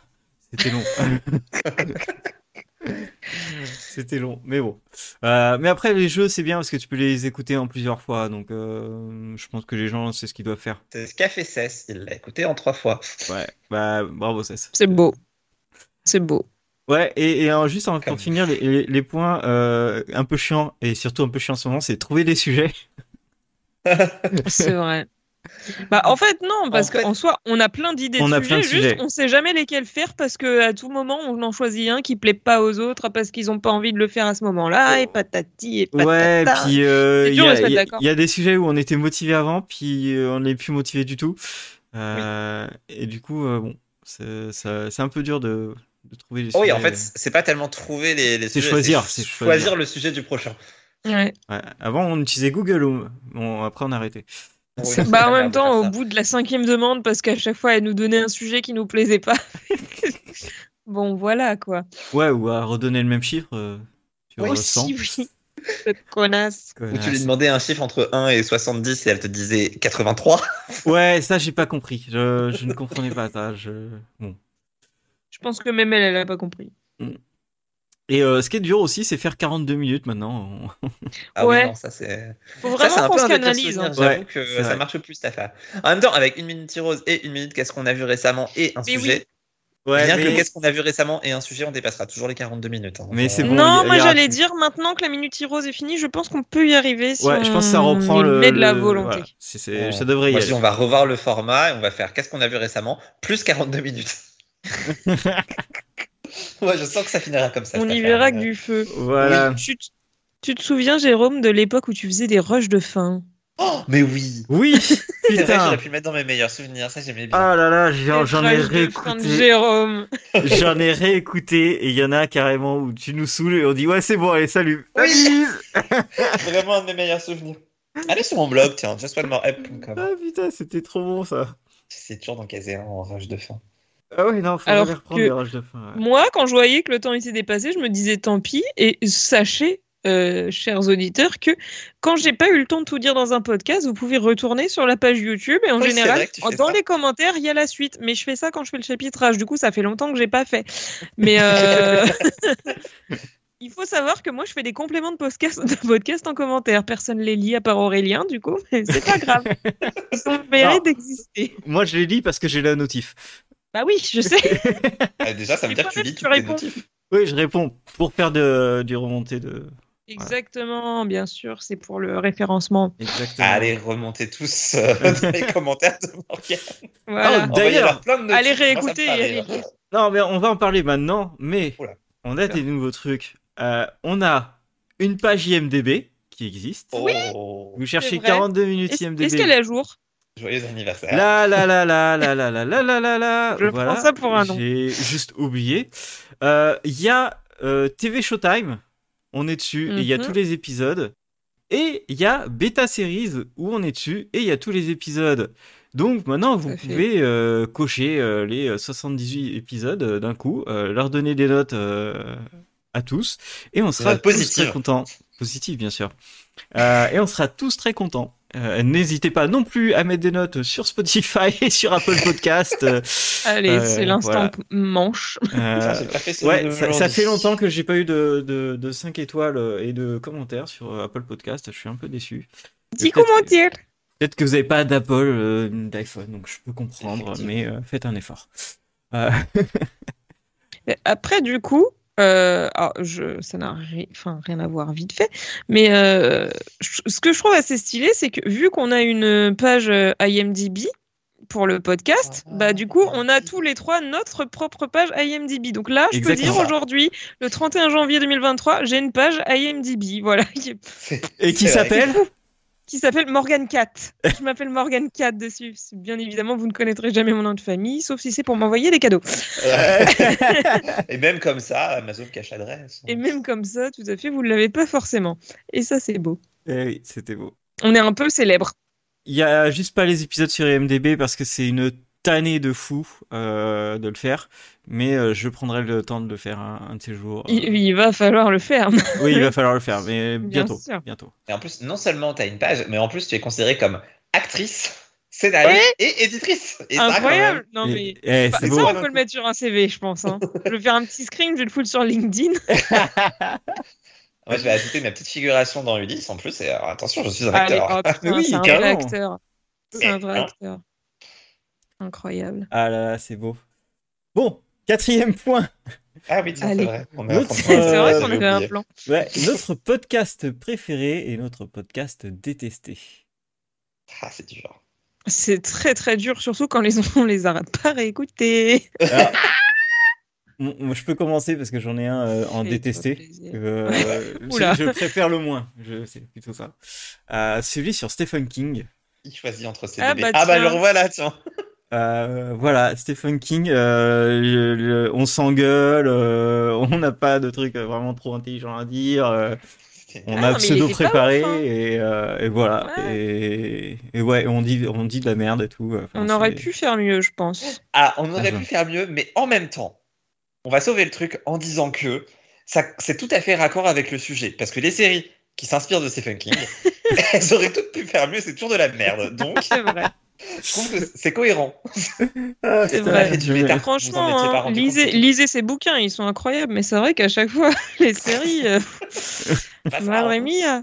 c'était long. c'était long, mais bon. Euh, mais après les jeux c'est bien parce que tu peux les écouter en plusieurs fois, donc euh, je pense que les gens c'est ce qu'ils doivent faire. C'est ce qu'a fait Cess. Il l'a écouté en 3 fois. Ouais, bah bravo Cess. C'est beau. C'est beau. Ouais, et, et alors, juste en- pour finir les, les- les points euh, un peu chiants et surtout un peu chiants en ce moment, c'est trouver des sujets. C'est vrai. Bah, en fait, non, parce En fait- qu'en soi, on a plein d'idées On de a sujets, plein de juste sujets. on sait jamais lesquels faire parce que à tout moment, on en choisit un qui plaît pas aux autres parce qu'ils ont pas envie de le faire à ce moment-là, et patati et patata. Ouais, puis euh, il y, a- y des sujets où on était motivé avant, puis euh, on n'est plus motivé du tout. Euh, Et du coup, euh, bon, c'est ça- c'est un peu dur de, de trouver les sujets. Oui, en fait, c'est pas tellement trouver les, les C'est sujets, choisir, c'est c'est choisir choisir. le sujet du prochain. Ouais. Ouais, Avant, on utilisait Google. ou- Bon, après, on a arrêté. Oui, Bah, en même temps, au bout de la cinquième demande, parce qu'à chaque fois, elle nous donnait un sujet qui nous plaisait pas. bon, voilà quoi. Ouais, ou à redonner le même chiffre. euh, sur Oui, 100. Aussi, oui. Cette connasse. Ou tu lui demandais un chiffre entre 1 et 70 et elle te disait 83. Ouais, ça, j'ai pas compris. Je, je ne comprenais pas ça. Je... Bon. Je pense que même elle, elle a pas compris. Et euh, ce qui est dur aussi, c'est faire 42 minutes maintenant. Ah Ouais. oui, non, ça c'est. Faut Ça, c'est vraiment un qu'on peu se canalise. hein. J'avoue Ouais, que ça vrai. marche plus cette affaire. En même temps, avec une minute tirose et une minute qu'est-ce qu'on a vu récemment et un Mais sujet, Ouais, bien mais... que qu'est-ce qu'on a vu récemment et un sujet, on dépassera toujours les 42 minutes. hein. Mais c'est bon, non, y- moi j'allais dire maintenant que la minute rose est finie, je pense qu'on peut y arriver si Ouais, je pense que ça on reprend le. met de la volonté. voilà. Bon. Ça devrait y Moi, aller. on va revoir le format et on va faire qu'est-ce qu'on a vu récemment, plus 42 minutes. ouais, je sens que ça finira comme ça. on y verra que du feu. Voilà. Tu, te- tu te souviens, Jérôme, de l'époque où tu faisais des rushs de fin Oh, mais oui Oui, C'est vrai, putain. j'aurais pu le mettre dans mes meilleurs souvenirs, ça j'aimais bien. Ah là là, j'en ai réécouté. Jérôme. J'en ai réécouté et il y en a carrément où tu nous saoules et on dit ouais c'est bon allez salut. Oui. Vraiment un de mes meilleurs souvenirs. Allez sur mon blog, tiens, justonemoreapp.com. Ah putain c'était trop bon ça. C'est toujours caser un en rush de fin. Ah ouais non faut Alors reprendre que- les de fin. ouais. Moi, quand je voyais que le temps était dépassé, je me disais tant pis. Et sachez, euh, chers auditeurs, que quand j'ai pas eu le temps de tout dire dans un podcast, vous pouvez retourner sur la page YouTube et en Oui, général, dans ça. les commentaires, il y a la suite. Mais je fais ça quand je fais le chapitrage. Du coup, ça fait longtemps que j'ai pas fait. Mais euh, Il faut savoir que moi, je fais des compléments de podcast, de podcast en commentaire. Personne les lit à part Aurélien, du coup, mais c'est pas grave. Ils ont le d'exister. Moi, je les lis parce que j'ai la notif. Bah oui, je sais. Ah, déjà, ça veut dire que tu lis Tu toutes tes réponds. notifs. Oui, je réponds pour faire de, du remonté de. Exactement, bien sûr, c'est pour le référencement. Exactement. Allez, remontez tous euh, dans les commentaires de Morgane. Voilà. Envoyez-leur D'ailleurs, allez réécouter et allez- Non, mais on va en parler maintenant. Mais Oula. on a des nouveaux trucs. Euh, on a une page IMDB qui existe. Oh, Vous cherchez vrai. 42 minutes IMDB. est-ce qu'elle est à jour? Joyeux anniversaire. La la la la la la la la la la la. Je voilà. prends ça pour un nom. J'ai juste oublié. Euh, Il y a euh, TV Showtime. On est dessus et il y a Mhm. tous les épisodes. Et il y a Beta Series où on est dessus et il y a tous les épisodes. Donc maintenant, vous pouvez euh, cocher euh, les 78 épisodes euh, d'un coup, euh, leur donner des notes euh, à tous et on sera tous très contents. Positives, bien sûr. Euh, et on sera tous très contents. Euh, N'hésitez pas non plus à mettre des notes sur Spotify et sur Apple Podcast. Euh, Allez, Euh, c'est l'instant voilà. manche. euh, pas fait ouais, ça, ça fait longtemps que j'ai pas eu de, de, de 5 étoiles et de commentaires sur Apple Podcast. Je suis un peu déçu. Petit peut-être que- commentaire. Peut-être que vous n'avez pas d'Apple, euh, d'iPhone, donc je peux comprendre, mais euh, faites un effort. Euh, Après, du coup, euh, alors, je, ça n'a ri- enfin, rien à voir vite fait, mais euh, je- ce que je trouve assez stylé, c'est que vu qu'on a une page euh, IMDb pour le podcast, Ah, bah du coup, on a tous les trois notre propre page IMDb. Donc là, je peux dire aujourd'hui, le 31 janvier 2023, j'ai une page IMDb, voilà, et qui s'appelle qui s'appelle Morgan Cat. Je m'appelle Morgan Cat dessus. Bien évidemment, vous ne connaîtrez jamais mon nom de famille, sauf si c'est pour m'envoyer des cadeaux. Et même comme ça, Amazon cache l'adresse. Et même comme ça, tout à fait, vous ne l'avez pas forcément. Et ça, c'est beau. Eh oui, c'était beau. On est un peu célèbre. Il y a juste pas les épisodes sur IMDb parce que c'est une tannée de fou euh, de le faire, mais euh, je prendrai le temps de le faire un, un de ces jours. Il, il va falloir le faire. Oui, il va falloir le faire, mais Bien bientôt, bientôt. Et en plus, non seulement tu as une page, mais en plus, tu es considérée comme actrice, scénariste et éditrice. Et ça, Incroyable. même. Non Et- mais eh, c'est ça, beau. on peut le mettre sur un CV, je pense. hein. je vais faire un petit screen, je vais le foutre sur LinkedIn. Moi, je vais ajouter ma petite figuration dans Ulysse en plus. Et alors, attention, je suis un Allez, acteur. oh, putain, Oui, c'est un vrai acteur. C'est un vrai acteur. Incroyable. Ah là là, c'est beau. Bon, quatrième point. Ah oui, c'est Allez. vrai. On C'est Euh, vrai j'avais qu'on avait un plan. Ouais, notre podcast préféré et notre podcast détesté. Ah, c'est dur. C'est très très dur, surtout quand les on les arrête pas m- moi, je peux commencer parce que j'en ai un euh, en détesté. Euh, je, préfère le moins, je c'est plutôt ça. Euh, celui sur Stephen King. Il choisit entre ces Ah, deux. bah, ah bah le revoilà, tiens. Euh, voilà, Stephen King, euh, le- le- on s'engueule, euh, on n'a pas de trucs vraiment trop intelligents à dire, euh, on Ah, a pseudo préparé ouf, hein. et, euh, et voilà. Ouais. Et, et ouais, on dit, on dit de la merde et tout. enfin, On aurait pu faire mieux, je pense. Ah, on aurait Ah, pu faire mieux, mais en même temps, on va sauver le truc en disant que ça, c'est tout à fait raccord avec le sujet. Parce que les séries qui s'inspirent de Stephen King, elles auraient toutes pu faire mieux, c'est toujours de la merde. Donc, C'est vrai. Je trouve que c'est cohérent. Ah, C'est vrai. en Franchement, hein, lisez, lisez ces bouquins, ils sont incroyables, mais c'est vrai qu'à chaque fois, les séries, euh, Madre mia,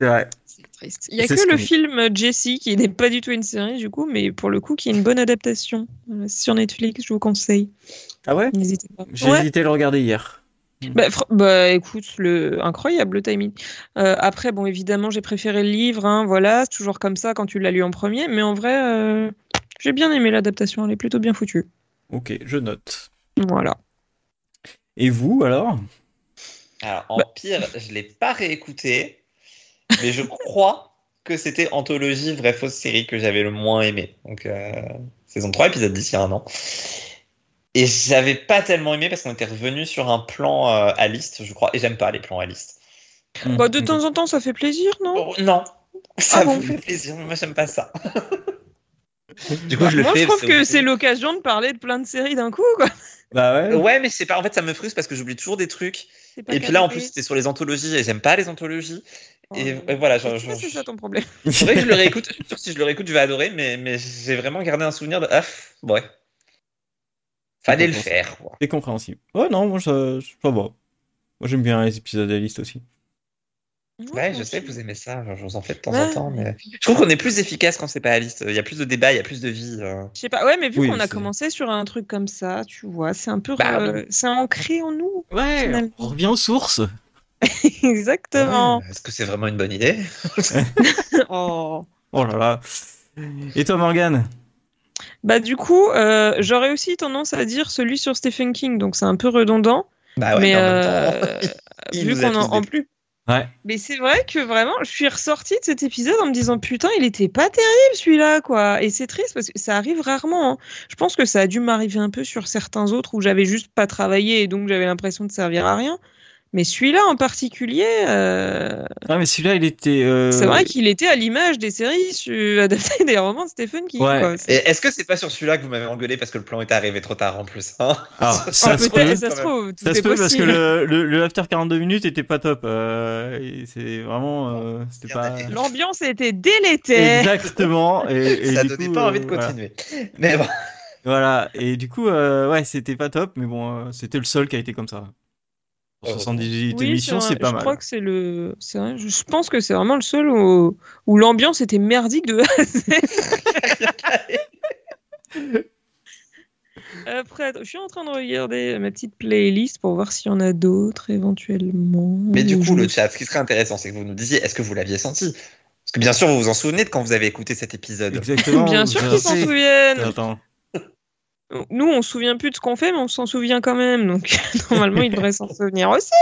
C'est vrai. c'est triste. Il y a que le film Jessie qui n'est pas du tout une série du coup, mais pour le coup qui est une bonne adaptation. C'est sur Netflix, je vous conseille. Ah ouais? N'hésitez pas. J'ai Ouais. hésité à le regarder hier. Bah, fr- bah, écoute, le incroyable le timing. Euh, après, bon, évidemment, j'ai préféré le livre, hein, voilà, c'est toujours comme ça quand tu l'as lu en premier, mais en vrai, euh, j'ai bien aimé l'adaptation, elle est plutôt bien foutue. Ok, je note. Voilà. Et vous alors? Alors, Bah. Empire, je l'ai pas réécouté, mais je crois que c'était Anthologie vraie fausse série que j'avais le moins aimé. Donc, euh, saison 3, épisode 10, il y a un an. Et j'avais pas tellement aimé parce qu'on était revenu sur un plan euh, à liste, je crois. Et j'aime pas les plans à liste. Bah, de Ok. temps en temps, ça fait plaisir, non Oh, non, ça Ah bon me fait plaisir, mais moi j'aime pas ça. du Bah, coup, je le Moi, fais. je trouve que c'est l'occasion de parler de plein de séries d'un coup, quoi. Bah ouais. Ouais, mais c'est pas. En fait, ça me frustre parce que j'oublie toujours des trucs. C'est pas Et puis là, en plus, c'était sur les anthologies et j'aime pas les anthologies. Et, Oh. et voilà, genre, vois, genre, c'est ça ton problème. C'est vrai que je le réécoute. Je suis sûr que si je le réécoute, je vais adorer, mais, mais j'ai vraiment gardé un souvenir de. Ah, ouais. Fallait le faire. quoi. C'est compréhensible. Oh non, moi ça, ça va. Moi, j'aime bien les épisodes d'Alice aussi. Ouais, je sais que vous aimez ça, je vous en fais de temps Ouais. en temps, mais je trouve qu'on est plus efficace quand c'est pas Alice. Il y a plus de débat, il y a plus de vie. euh. Je sais pas, ouais, mais vu Oui, qu'on a c'est- commencé sur un truc comme ça, tu vois, c'est un peu. Bah, euh, c'est ancré en nous. Ouais, Finalement. on revient aux sources. Exactement. Ouais, Est-ce que c'est vraiment une bonne idée? Oh. Oh là là. Et toi, Morgane? Bah, du coup, euh, j'aurais aussi tendance à dire celui sur Stephen King, donc c'est un peu redondant. Bah ouais, mais en euh, vu qu'on en, en plus. Ouais. Mais c'est vrai que vraiment, je suis ressortie de cet épisode en me disant putain, il était pas terrible celui-là, quoi. Et c'est triste parce que ça arrive rarement. hein. Je pense que ça a dû m'arriver un peu sur certains autres où j'avais juste pas travaillé et donc j'avais l'impression de servir à rien. Mais celui-là en particulier, euh, Ah, mais celui-là, il était. euh, c'est vrai qu'il était à l'image des séries su- adaptées des romans de Stephen King. Ouais. est-ce que c'est pas sur celui-là que vous m'avez engueulé parce que le plan est arrivé trop tard en plus hein? Ah, Ah, ça se peut-être, peut. ça se trouve, tout Ça se peut parce que le, le, le after 42 minutes était pas top. Euh, et c'est vraiment. euh, c'était pas. L'ambiance était délétère. Exactement. Et, et Ça donnait coup, pas envie euh, de voilà. continuer. Mais bon, Voilà, et du coup, euh, ouais, c'était pas top, mais bon, euh, c'était le seul qui a été comme ça. Pour Oh. 78 Oui, émissions, c'est pas je mal. crois que c'est le. c'est vrai, je pense que c'est vraiment le seul où, où l'ambiance était merdique de A à Z. Après, je suis en train de regarder ma petite playlist pour voir s'il y en a d'autres éventuellement. mais du coup, le chat, ce qui serait intéressant, c'est que vous nous disiez, est-ce que vous l'aviez senti? Parce que bien sûr, vous vous en souvenez de quand vous avez écouté cet épisode. Exactement. Bien sûr qu'ils s'en souviennent. Attends. Nous, on se souvient plus de ce qu'on fait, mais on s'en souvient quand même. Donc, normalement, ils devraient s'en souvenir aussi.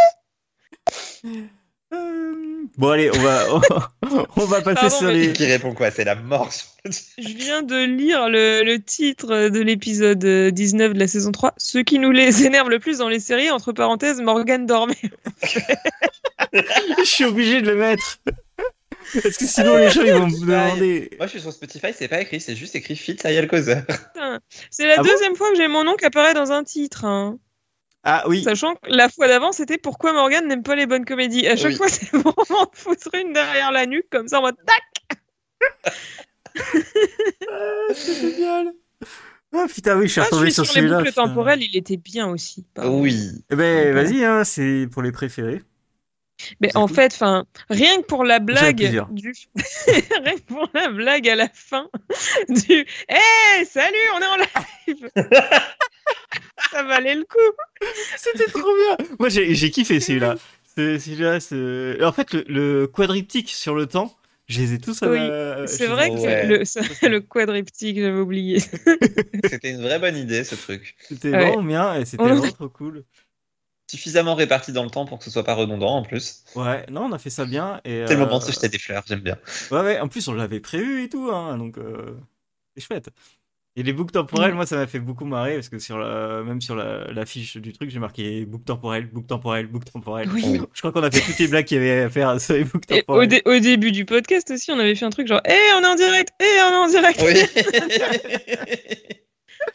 Euh, Bon, allez, on va, on va passer Pardon, sur les. Qui répond quoi? C'est la mort. Je viens de lire le, le titre de l'épisode euh, 19 de la saison 3. Ce qui nous les énerve le plus dans les séries, entre parenthèses, Morgan dormait. Je suis obligé de le mettre. Parce que sinon, les gens, ils vont me demander. Moi, je suis sur Spotify, c'est pas écrit, c'est juste écrit Fit Serial Causer. C'est la Ah bon deuxième fois que j'ai mon nom qui apparaît dans un titre. hein. Ah oui, Sachant que la fois d'avant, c'était pourquoi Morgan n'aime pas les bonnes comédies? À chaque Oui. fois, c'est vraiment de foutre une derrière la nuque, comme ça, en mode tac Ah, c'est génial. Ah putain, oui, je suis Ah, retombé celui sur sur les celui-là. temporelles, il était bien aussi. pardon. Oui. Eh ben, vas-y, hein, c'est pour les préférés. Mais en tout. fait, enfin, rien que pour la blague du, rien que pour la blague à la fin du, hé, salut, on est en live. Ça valait le coup. C'était trop bien. Moi, j'ai j'ai kiffé celui-là. C'est. En fait, le, le quadriptyque sur le temps, je les ai tous. à Oui, la- C'est vrai que Ouais. le, ça- le quadriptyque, j'avais oublié. C'était une vraie bonne idée, ce truc. C'était Ouais. vraiment bien et c'était vraiment trop cool. Suffisamment réparti dans le temps pour que ce soit pas redondant en plus. Ouais, non, on a fait ça bien. et C'est le euh, moment de se jeter des fleurs, j'aime bien. Ouais, ouais, en plus, on l'avait prévu et tout, hein, donc euh, c'est chouette. Et les boucles temporelles, Mm. moi, ça m'a fait beaucoup marrer parce que sur la, même sur la, la fiche du truc, j'ai marqué boucle temporelle, boucle temporelle, boucle temporelle. Oui. Oui. Je crois qu'on a fait toutes les blagues qu'il y avait à faire sur les boucles Et au, temporelles. dé- au début du podcast aussi, on avait fait un truc genre, hé, on est en direct, hé, on est en direct. Oui.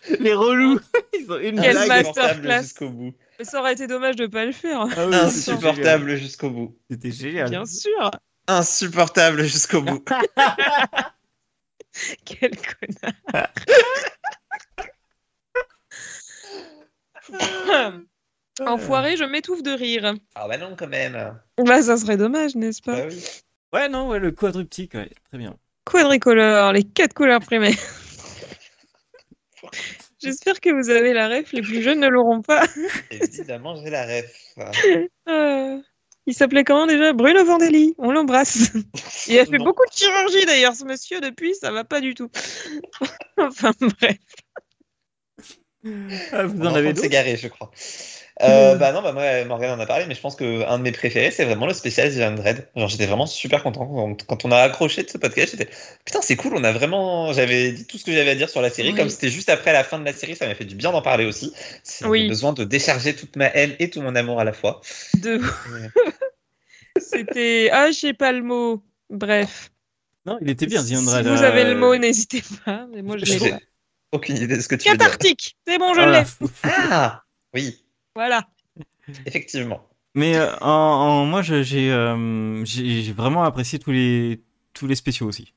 Les relous, ils ont une Quel blague. masterclass. Jusqu'au bout. Ça aurait été dommage de pas le faire. Ah oui, Insupportable jusqu'au bout. C'était génial. Bien sûr. Insupportable jusqu'au bout. Quel connard. Enfoiré, je m'étouffe de rire. Ah bah non, quand même. Bah, ça serait dommage, n'est-ce pas? Bah oui. Ouais, non, ouais, le quadriptyque, ouais, très bien. Quadricolore, les quatre couleurs primaires. J'espère que vous avez la ref, les plus jeunes ne l'auront pas. Évidemment, j'ai la ref. Euh, il s'appelait comment déjà? Bruno Vandelli, on l'embrasse. Il a fait Non. beaucoup de chirurgie d'ailleurs, ce monsieur, depuis, ça va pas du tout. enfin bref. Ah, vous On en avez d'autres? garé, je crois. Euh, bah non, bah moi, Morgan en a parlé, mais je pense que un de mes préférés, c'est vraiment le spécial The Dread. Genre, j'étais vraiment super content quand, quand on a accroché de ce podcast. J'étais putain, c'est cool. On a vraiment, j'avais dit tout ce que j'avais à dire sur la série. Oui. Comme c'était juste après la fin de la série, ça m'a fait du bien d'en parler aussi. J'avais Oui. besoin de décharger toute ma haine et tout mon amour à la fois. De... C'était. Ah, j'ai pas le mot. Bref. Non, il était bien, The Si Undead. vous avez euh, le mot, n'hésitez pas. Mais moi, je l'ai pas. aucune idée de ce que tu veux dire. Cathartique C'est bon, je l'ai. Ah, oui, Voilà. effectivement. Mais euh, en, en- moi, je- j'ai euh, j'ai vraiment apprécié tous les, tous les spéciaux aussi.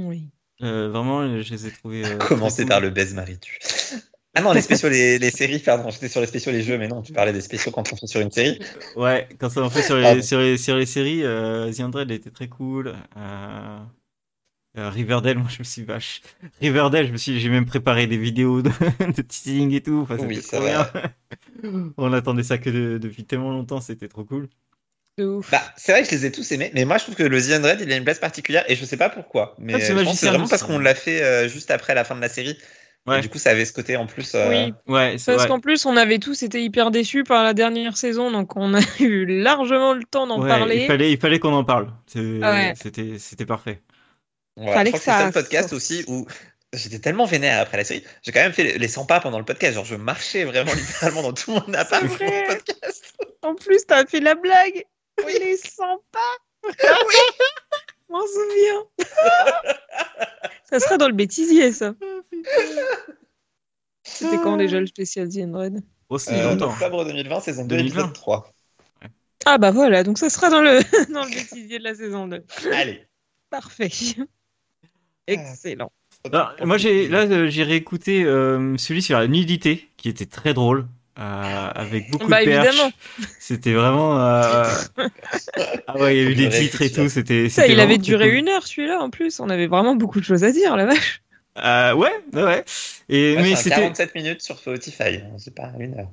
Oui. Euh, vraiment, je les ai trouvés. euh, Commencer très par cool. le baise Maritu. Ah non, les spéciaux, les, les séries, pardon, j'étais sur les spéciaux, les jeux, mais non, tu parlais des spéciaux quand on fait sur une série. Ouais, quand on fait sur Ah les, bon. sur les, sur les séries, euh, The Undead était très cool. Euh, Riverdale, moi je me suis vache. Riverdale, je me suis, j'ai même préparé des vidéos de, de teasing et tout. Enfin, Oui. On attendait ça que de- depuis tellement longtemps, c'était trop cool. Bah, c'est vrai que je les ai tous aimés, mais moi je trouve que le The Undead, il a une place particulière et je sais pas pourquoi. Mais Ah, c'est je pense que Magicien c'est vraiment parce qu'on l'a fait euh, juste après la fin de la série. Ouais. Et du coup, ça avait ce côté en plus. euh, Oui. Ouais, c'est Parce qu'en plus, on avait tous été hyper déçus par la dernière saison, donc on a eu largement le temps d'en Ouais, parler. Il fallait, il fallait qu'on en parle. Ah c'était parfait. Voilà, Fallait je crois que que c'est seul podcast aussi où j'étais tellement vénère après la série. J'ai quand même fait les 100 pas pendant le podcast. Genre, je marchais vraiment littéralement dans tout mon appart C'est pour vrai. le podcast. En plus, t'as fait la blague. Oui, les 100 pas. oui. Je m'en souviens. ça sera dans le bêtisier, ça. C'était quand déjà le spécial The Undead Aussi Euh, longtemps. octobre 2020, saison 2, 2020. épisode 3. Ah bah voilà, donc ça sera dans le, dans le bêtisier de la saison 2. Allez. Parfait. Excellent. Alors, moi, j'ai, là, euh, j'ai réécouté euh, celui sur la nudité, qui était très drôle, euh, avec beaucoup Bah, de perches. évidemment. C'était vraiment. euh, Ah ouais, il y a eu des titres et tout. C'était. Ça, c'était il avait duré cool. une heure celui-là en plus. On avait vraiment beaucoup de choses à dire, la vache. Euh, ouais, ouais, ouais. Et Ouais, mais c'était. 47 minutes sur Spotify. C'est pas une heure.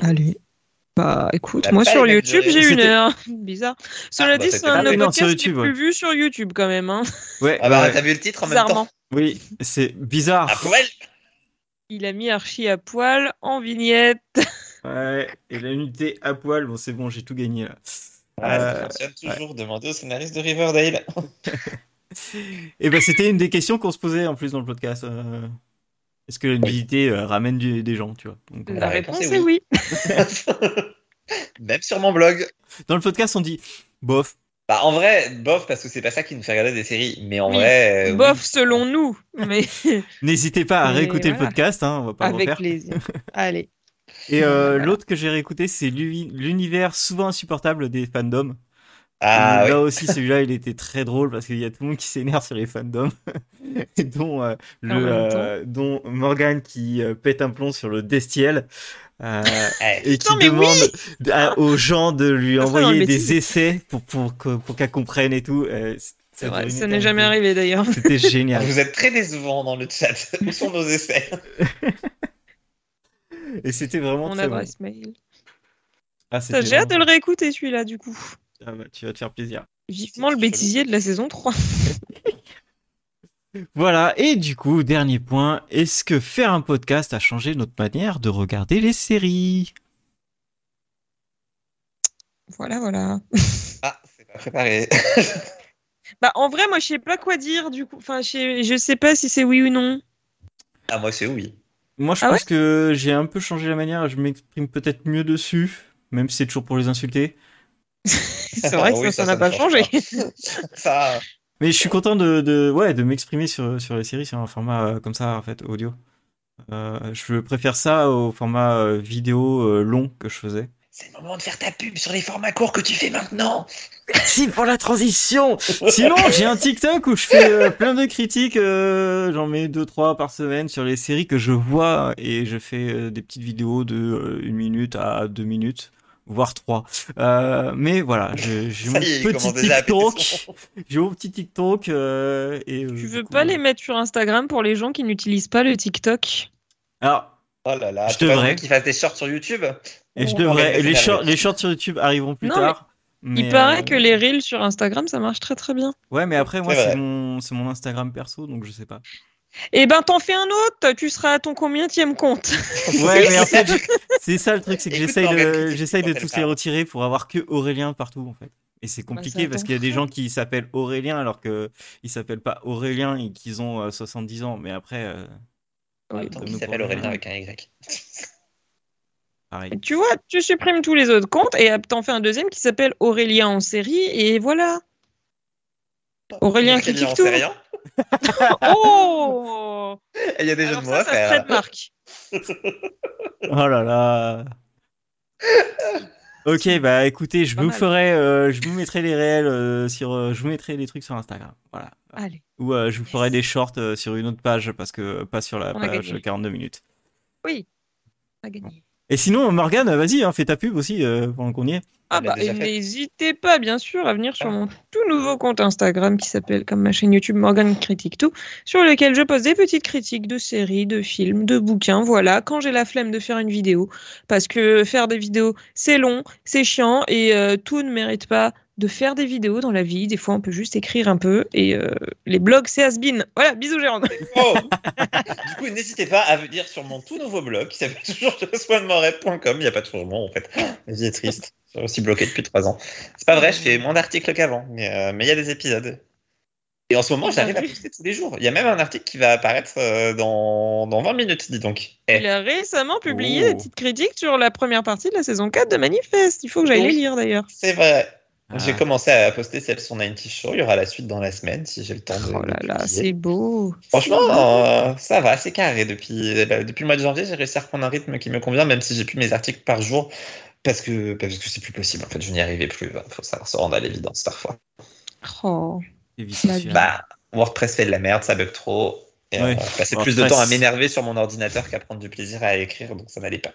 Allez. Bah écoute, La moi sur YouTube, j'ai une heure. Bizarre. Cela bah, dit, c'est un de nos podcasts qui est YouTube, plus ouais. vu sur YouTube quand même. Hein. Ouais, Ah bah, ouais. t'as vu le titre en même temps. Oui, c'est bizarre. À poil Il a mis Archie à poil en vignette. Ouais. Et la nudité à poil, bon, c'est bon, j'ai tout gagné là. Ouais, ça Euh, fonctionne toujours. Demandez au scénariste de Riverdale. Et ben, c'était une des questions qu'on se posait en plus dans le podcast. euh, Est-ce que la nudité euh, ramène du- des gens, tu vois? Donc, La La réponse est oui. Même sur mon blog. Dans le podcast, on dit bof. Bah, en vrai, bof, parce que c'est pas ça qui nous fait regarder des séries. Mais en Oui. vrai. euh, Bof oui. selon nous, mais N'hésitez pas à Mais réécouter le voilà. podcast, hein, on va pas le avec refaire. plaisir. Allez. Et euh, Voilà. l'autre que j'ai réécouté, c'est l'uni- l'univers souvent insupportable des fandoms. Ah Et Là oui. aussi, celui-là, il était très drôle parce qu'il y a tout le monde qui s'énerve sur les fandoms, et dont euh, le, euh, dont Morgan qui euh, pète un plomb sur le Destiel. euh, Eh, et qui Non, mais oui demande à- aux gens de lui Ça le envoyer des essais pour, pour, que- pour qu'elle comprenne et tout. Euh, C'est vrai, ça n'est jamais arrivé d'ailleurs. C'était génial. Vous êtes très décevants dans le chat. Où sont nos essais? Et c'était vraiment Mon très bon. adresse mail. Ah, J'ai hâte de le réécouter celui-là du coup. Ah bah, tu vas te faire plaisir. Vivement le bêtisier de la saison 3. Voilà, et du coup, dernier point, est-ce que faire un podcast a changé notre manière de regarder les séries? Voilà, voilà. Ah, c'est pas préparé. Bah en vrai, moi je sais pas quoi dire du coup. Enfin, je sais, je sais pas si c'est oui ou non. Ah, moi, c'est oui. Moi, je Ah pense que j'ai un peu changé la manière, je m'exprime peut-être mieux dessus, même si c'est toujours pour les insulter. C'est vrai que Oui, ça, ça ça, n'a pas changé. Ça. Mais je suis content de, de, ouais, de m'exprimer sur, sur les séries sur un format euh, comme ça, en fait, audio. Euh, je préfère ça au format euh, vidéo long que je faisais. C'est le moment de faire ta pub sur les formats courts que tu fais maintenant. Merci pour la transition Sinon, j'ai un TikTok où je fais euh, plein de critiques, euh, j'en mets deux trois par semaine sur les séries que je vois et je fais euh, des petites vidéos de euh, une minute à deux minutes, voire trois. Euh, mais voilà, je- j'ai mon il petit TikTok, j'ai mon petit TikTok euh, et. euh, Tu veux coup, pas les mettre sur Instagram pour les gens qui n'utilisent pas le TikTok? Alors, Oh là là, Je devrais. qu'il fasse des shorts sur YouTube? Et je On devrais. les shorts, les shorts sur YouTube arriveront plus Non, tard. Il mais, paraît euh, que les reels sur Instagram ça marche très très bien. Ouais, mais après, moi, C'est mon, c'est mon Instagram perso, donc je sais pas. Eh ben t'en fais un autre, tu seras à ton combienième compte Ouais, mais en fait, je- c'est ça le truc, c'est que j'essaye de, j'essaye tous les retirer pour avoir que Aurélien partout, en fait. Et c'est Bah, compliqué parce qu'il y a des gens qui s'appellent Aurélien alors que ils s'appellent pas Aurélien et qu'ils ont euh, 70 ans. Mais après, euh, En même Oui, temps, qui s'appelle. Aurélien avec un Y. pareil. Tu vois, tu supprimes tous les autres comptes et t'en fais un deuxième qui s'appelle Aurélien en série et voilà. Aurélien critique on tout. sait rien. Oh il y a des jeux de ça, mots à ça de marque. Oh là là. Ok, bah écoutez, je vous mal. ferai, euh, je vous mettrai les réels euh, sur, euh, je vous mettrai les trucs sur Instagram, voilà. Allez. Ou euh, je vous ferai des shorts euh, sur une autre page parce que pas sur la On a page gagné. 42 minutes. Oui, à gagner. Et sinon, Morgane, vas-y, hein, fais ta pub aussi euh, pendant qu'on y est. Ah bah, n'hésitez pas, bien sûr, à venir sur mon tout nouveau compte Instagram qui s'appelle, comme ma chaîne YouTube, Morgan Critique Tout, sur lequel je poste des petites critiques de séries, de films, de bouquins, voilà, quand j'ai la flemme de faire une vidéo. Parce que faire des vidéos, c'est long, c'est chiant, et euh, tout ne mérite pas de faire des vidéos dans la vie. Des fois, on peut juste écrire un peu, et euh, les blogs, c'est has-been. Voilà, bisous Jérôme. Oh du coup, n'hésitez pas à venir sur mon tout nouveau blog qui s'appelle toujours joannemorep.com. Il n'y a pas de changement en fait. La vie est triste. Je suis aussi bloqué depuis trois ans. C'est pas vrai, je fais moins d'articles qu'avant, mais euh, mais il y a des épisodes. Et en ce moment, j'arrive à poster tous les jours. Il y a même un article qui va apparaître euh, dans, dans 20 minutes, dis donc. Eh, Il a récemment publié Oh. des petites critiques sur la première partie de la saison 4 de Manifeste. Il faut que j'aille les lire d'ailleurs. c'est vrai. Ah. J'ai commencé à poster celle sur 90 Show. Il y aura la suite dans la semaine si j'ai le temps de. Oh là là, c'est beau. Franchement, euh, ça va, c'est carré. Depuis, euh, depuis le mois de janvier, j'ai réussi à reprendre un rythme qui me convient, même si j'ai plus mes articles par jour, parce que parce que c'est plus possible. En fait, je n'y arrivais plus. Il faut savoir se rendre à l'évidence parfois. Oh. Vicieux. Bah, WordPress fait de la merde, ça bug trop. Et Ouais. euh, passer plus de temps à m'énerver sur mon ordinateur qu'à prendre du plaisir à écrire, donc ça n'allait pas.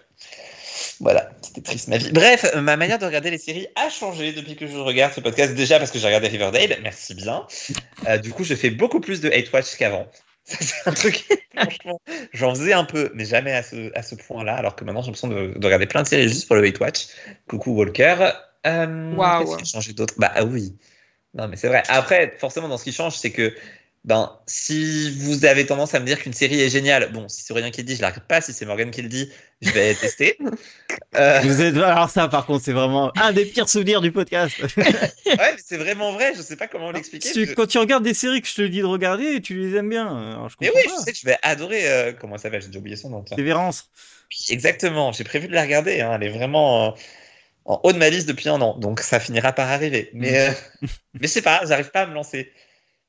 Voilà, c'était triste ma vie. Bref, ma manière de regarder les séries a changé depuis que je regarde ce podcast. Déjà parce que j'ai regardé Riverdale, merci bien. Euh, du coup, je fais beaucoup plus de hate watch qu'avant. C'est un truc, franchement, j'en faisais un peu, mais jamais à ce, à ce point-là. Alors que maintenant, j'ai l'impression de, de regarder plein de séries juste pour le hate watch. Coucou Walker. Euh, Waouh. Qu'est-ce qui a changé d'autre? Bah ah oui. Non, mais c'est vrai. Après, forcément, dans ce qui change, c'est que ben, si vous avez tendance à me dire qu'une série est géniale, bon, si c'est Aurélien qui le dit, je la regarde pas. Si c'est Morgan qui le dit, je vais tester. Euh, Vous êtes... Alors ça, par contre, c'est vraiment un des pires souvenirs du podcast. ouais, c'est vraiment vrai. Je sais pas comment l'expliquer. Tu- Quand tu regardes des séries que je te dis de regarder, tu les aimes bien. Alors, je Mais oui, pas. je sais que je vais adorer. euh, Comment ça s'appelle J'ai déjà oublié son nom. Sévérance. Exactement. J'ai prévu de la regarder. hein, Elle est vraiment euh, en haut de ma liste depuis un an. Donc ça finira par arriver. Mais, euh, mais je sais pas, j'arrive pas à me lancer.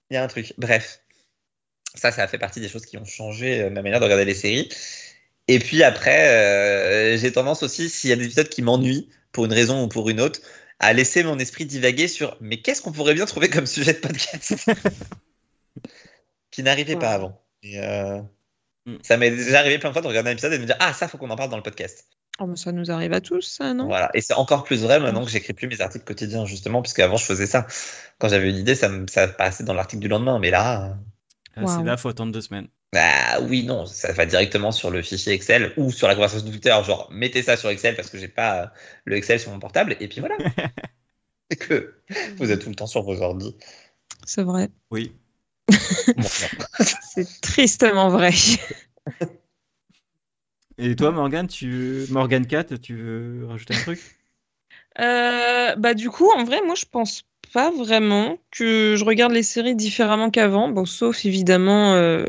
Il y a un truc. Bref. Ça, ça a fait partie des choses qui ont changé euh, ma manière de regarder les séries. Et puis après, euh, j'ai tendance aussi, s'il y a des épisodes qui m'ennuient, pour une raison ou pour une autre, à laisser mon esprit divaguer sur mais qu'est-ce qu'on pourrait bien trouver comme sujet de podcast Qui n'arrivait pas avant. Et, euh, Mm. Ça m'est déjà arrivé plein de fois de regarder un épisode et de me dire Ah, ça, faut qu'on en parle dans le podcast. Oh, mais ça nous arrive à tous, ça, non? Voilà. Et c'est encore plus vrai maintenant que j'écris plus mes articles quotidiens, justement, puisque avant je faisais ça. Quand j'avais une idée, ça, me, ça passait dans l'article du lendemain. Mais là, euh, Ah, C'est Waouh. là, faut attendre deux semaines. bah oui, non, ça va directement sur le fichier Excel ou sur la conversation de Twitter. Genre, mettez ça sur Excel parce que j'ai pas euh, le Excel sur mon portable. Et puis voilà. C'est que vous êtes tout le temps sur vos ordi. C'est vrai. Oui. Bon. C'est tristement vrai. Et toi, Morgan, tu Morgan 4, tu veux rajouter un truc? Euh, bah du coup, en vrai, moi, je pense pas vraiment que je regarde les séries différemment qu'avant. Bon, sauf évidemment euh,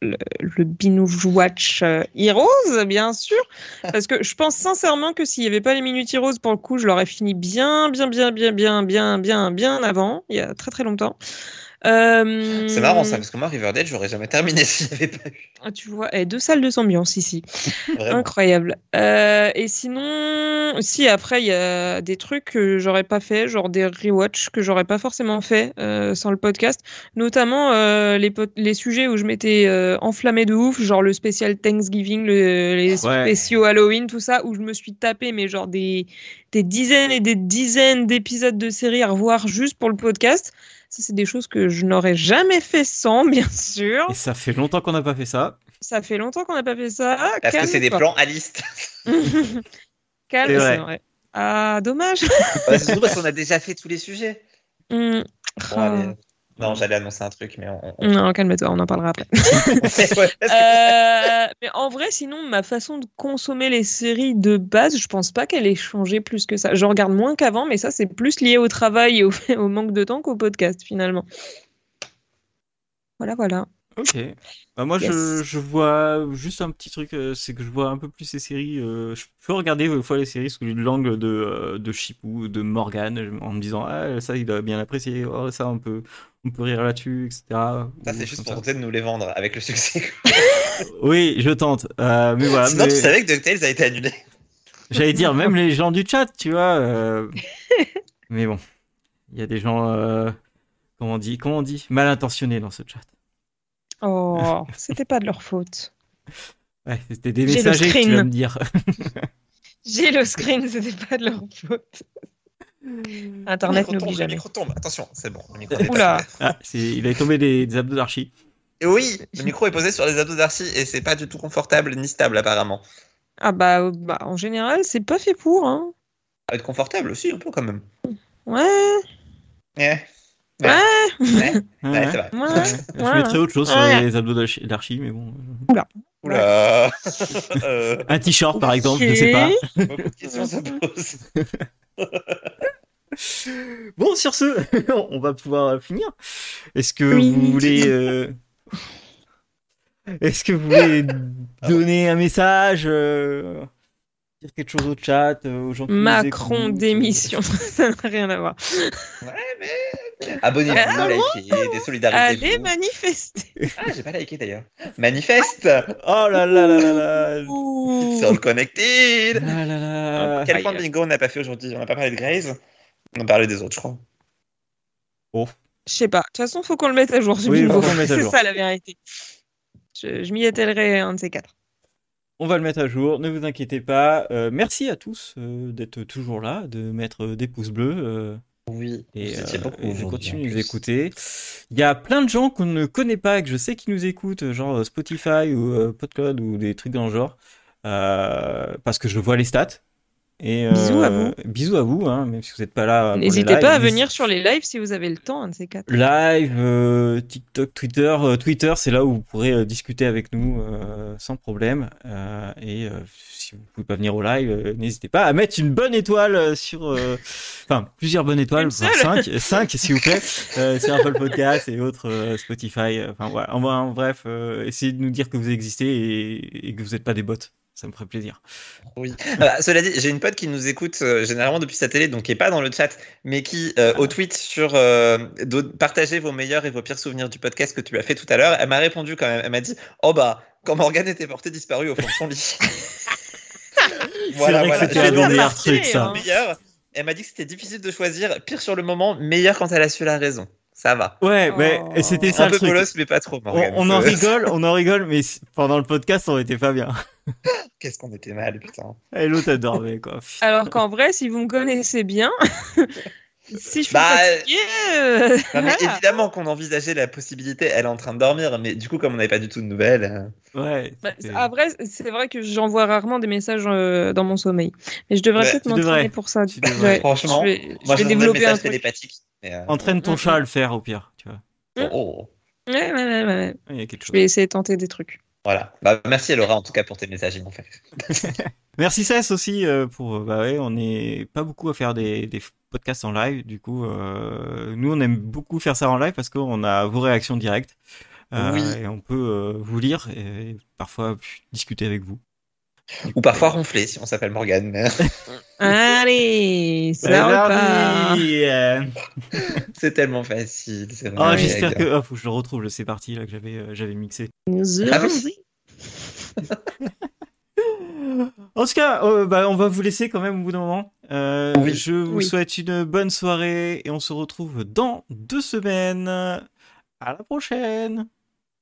le, le Binge Watch euh, Heroes, bien sûr. Parce que je pense sincèrement que s'il n'y avait pas les Minutes Heroes, pour le coup, je l'aurais fini bien, bien, bien, bien, bien, bien, bien, bien avant, il y a très très longtemps. Euh, C'est marrant ça, parce que moi, Riverdale, j'aurais jamais terminé s'il n'y avait pas eu. ah, Tu vois, eh, deux salles de ambiance ici. Incroyable. Euh, et sinon, si après il y a des trucs que j'aurais pas fait, genre des rewatch que j'aurais pas forcément fait euh, sans le podcast, notamment euh, les, les sujets où je m'étais euh, enflammée de ouf, genre le spécial Thanksgiving, le- les Ouais. spéciaux Halloween, tout ça, où je me suis tapé mais genre des, des dizaines et des dizaines d'épisodes de séries à revoir juste pour le podcast. Ça, c'est des choses que je n'aurais jamais fait sans, bien sûr. Et ça fait longtemps qu'on n'a pas fait ça. Ça fait longtemps qu'on n'a pas fait ça. Parce que c'est des plans à liste. Calme, C'est vrai. Ah, dommage. C'est surtout parce qu'on a déjà fait tous les sujets. Bon, allez. Non, j'allais annoncer un truc, mais on. on- Non, calme-toi, on en parlera après. Euh, mais en vrai, sinon, ma façon de consommer les séries de base, je pense pas qu'elle ait changé plus que ça. Je regarde moins qu'avant, mais ça, c'est plus lié au travail et au, au manque de temps qu'au podcast, finalement. Voilà, voilà. Ok. Bah, moi, je, Yes. je vois juste un petit truc, euh, c'est que je vois un peu plus ces séries. euh, je peux regarder des fois les séries sous une langue de, euh, de Chipou, de Morgan, en me disant Ah, ça, il a bien apprécié, oh, ça, on peut, on peut rire là-dessus, etc. Ça, c'est juste ça. pour tenter de nous les vendre avec le succès. Oui, je tente. Euh, mais voilà. Sinon, mais- tu savais que DuckTales a été annulé. J'allais dire, même les gens du chat, tu vois. euh, Mais bon, il y a des gens, euh, comment on dit, comment on dit, mal intentionnés dans ce chat. Oh, c'était pas de leur faute. Ouais, c'était des J'ai le messagers que tu screen. vas me dire. J'ai le screen, c'était pas de leur faute. Internet Le n'oublie Le jamais. micro tombe. Attention, c'est bon. Le micro Oula. Ah, il avait tombé des, des abdos d'archi. Et oui, le micro est posé sur les abdos d'Archie et c'est pas du tout confortable ni stable apparemment. Ah bah, euh, bah, en général, c'est pas fait pour. Hein. Ça va être confortable aussi un peu quand même. Ouais, Ouais. Ouais, Ouais, Ouais, ouais, ouais. c'est vrai. ouais. Je mettrais autre chose sur Ouais. les abdos d'archi- mais bon. Oula. Euh, Un t-shirt, par exemple, je sais pas. beaucoup de questions se posent. Bon, sur ce, on va pouvoir finir. Est-ce que Oui. vous voulez. euh, Est-ce que vous voulez donner un message euh, Dire quelque chose au chat euh, aux gens qui nous Macron écoutent, démission, ça n'a rien à voir. Ouais, mais. Abonnez-vous, Ah, likez, des solidarités. Allez manifester. Ah, j'ai pas liké d'ailleurs. Manifeste Oh là là là là là Sur le Connected Ah là là Quel point de bingo on n'a pas fait aujourd'hui? On n'a pas parlé de Graze On a parlé des autres, je crois. Je sais pas. De toute façon, faut qu'on le mette à jour. Oui, C'est ça la vérité. Je, je m'y attellerai un de ces quatre. On va le mettre à jour, ne vous inquiétez pas. Euh, merci à tous euh, d'être toujours là, de mettre des pouces bleus. euh, Oui, et, beaucoup et de continuer de nous écouter. Il y a plein de gens qu'on ne connaît pas et que je sais qui nous écoutent, genre Spotify ou PodCloud ou des trucs dans le genre, parce que je vois les stats. Et, euh, Bisous à vous. Bisous à vous, hein, même si vous n'êtes pas là. N'hésitez pas à venir sur les lives si vous avez le temps, un de ces quatre. Live, euh, TikTok, Twitter. Euh, Twitter, c'est là où vous pourrez euh, discuter avec nous euh, sans problème. Euh, et euh, si vous pouvez pas venir au live, euh, n'hésitez pas à mettre une bonne étoile euh, sur, euh, enfin plusieurs bonnes étoiles, seule. cinq, cinq s'il vous plaît, euh, sur Apple Podcast et autres euh, Spotify. euh, Enfin voilà. En, en bref, euh, essayez de nous dire que vous existez et, et que vous n'êtes pas des bots. Ça me ferait plaisir. Oui. Ah, cela dit, j'ai une pote qui nous écoute euh, généralement depuis sa télé, donc qui est pas dans le chat, mais qui euh, au tweet sur euh, de- partagez vos meilleurs et vos pires souvenirs du podcast que tu as fait tout à l'heure. Elle m'a répondu quand même. Elle m'a dit oh bah quand Morgane était portée disparue au fond de son lit. c'est vrai que c'était un marqué, trucs, ça. Meilleur. Elle m'a dit que c'était difficile de choisir. Pire sur le moment, meilleur quand elle a su la raison. Ça va. Ouais, mais Oh. et c'était ça Un le peu truc. bolos, mais pas trop. On, Morgane. on en rigole, on en rigole, mais pendant le podcast, on était pas bien. Qu'est-ce qu'on était mal, putain. Et l'autre, elle dormait, quoi. Alors qu'en vrai, si vous me connaissez bien, si je suis Bah, fatiguée, euh, Non, mais voilà. évidemment qu'on envisageait la possibilité, elle est en train de dormir, mais du coup, comme on n'avait pas du tout de nouvelles. euh, Ouais. Bah, après, c'est vrai que j'envoie rarement des messages euh, dans mon sommeil. Mais je devrais Ouais, peut-être m'entraîner pour ça. Tu devrais. Ouais, Franchement, je vais, je moi, vais je développer développer un truc. euh, Entraîne ton chat à le faire, au pire, tu vois. oh, oh. Ouais, ouais, ouais, ouais. Il y a quelque Je chose. vais essayer de tenter des trucs. Voilà. Bah, merci Laura en tout cas pour tes messages. Merci Cess aussi euh, pour. Bah ouais, on n'est pas beaucoup à faire des, des podcasts en live. Du coup, euh, nous on aime beaucoup faire ça en live parce qu'on a vos réactions directes. Euh, Oui. Et on peut euh, vous lire et parfois discuter avec vous. Ou parfois ronfler si on s'appelle Morgane. mais Allez, ça repart. euh. c'est tellement facile. c'est Oh, j'espère que. Oh, faut que je le retrouve c'est parti là que j'avais euh, j'avais mixé. Nous Ah. En tout cas, euh, bah, on va vous laisser quand même au bout d'un moment. Euh, Oui. Je vous Oui. souhaite une bonne soirée et on se retrouve dans deux semaines. À la prochaine.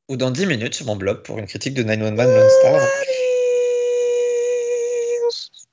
Ou dans 10 minutes sur mon blog pour une critique de 911 Lone Star.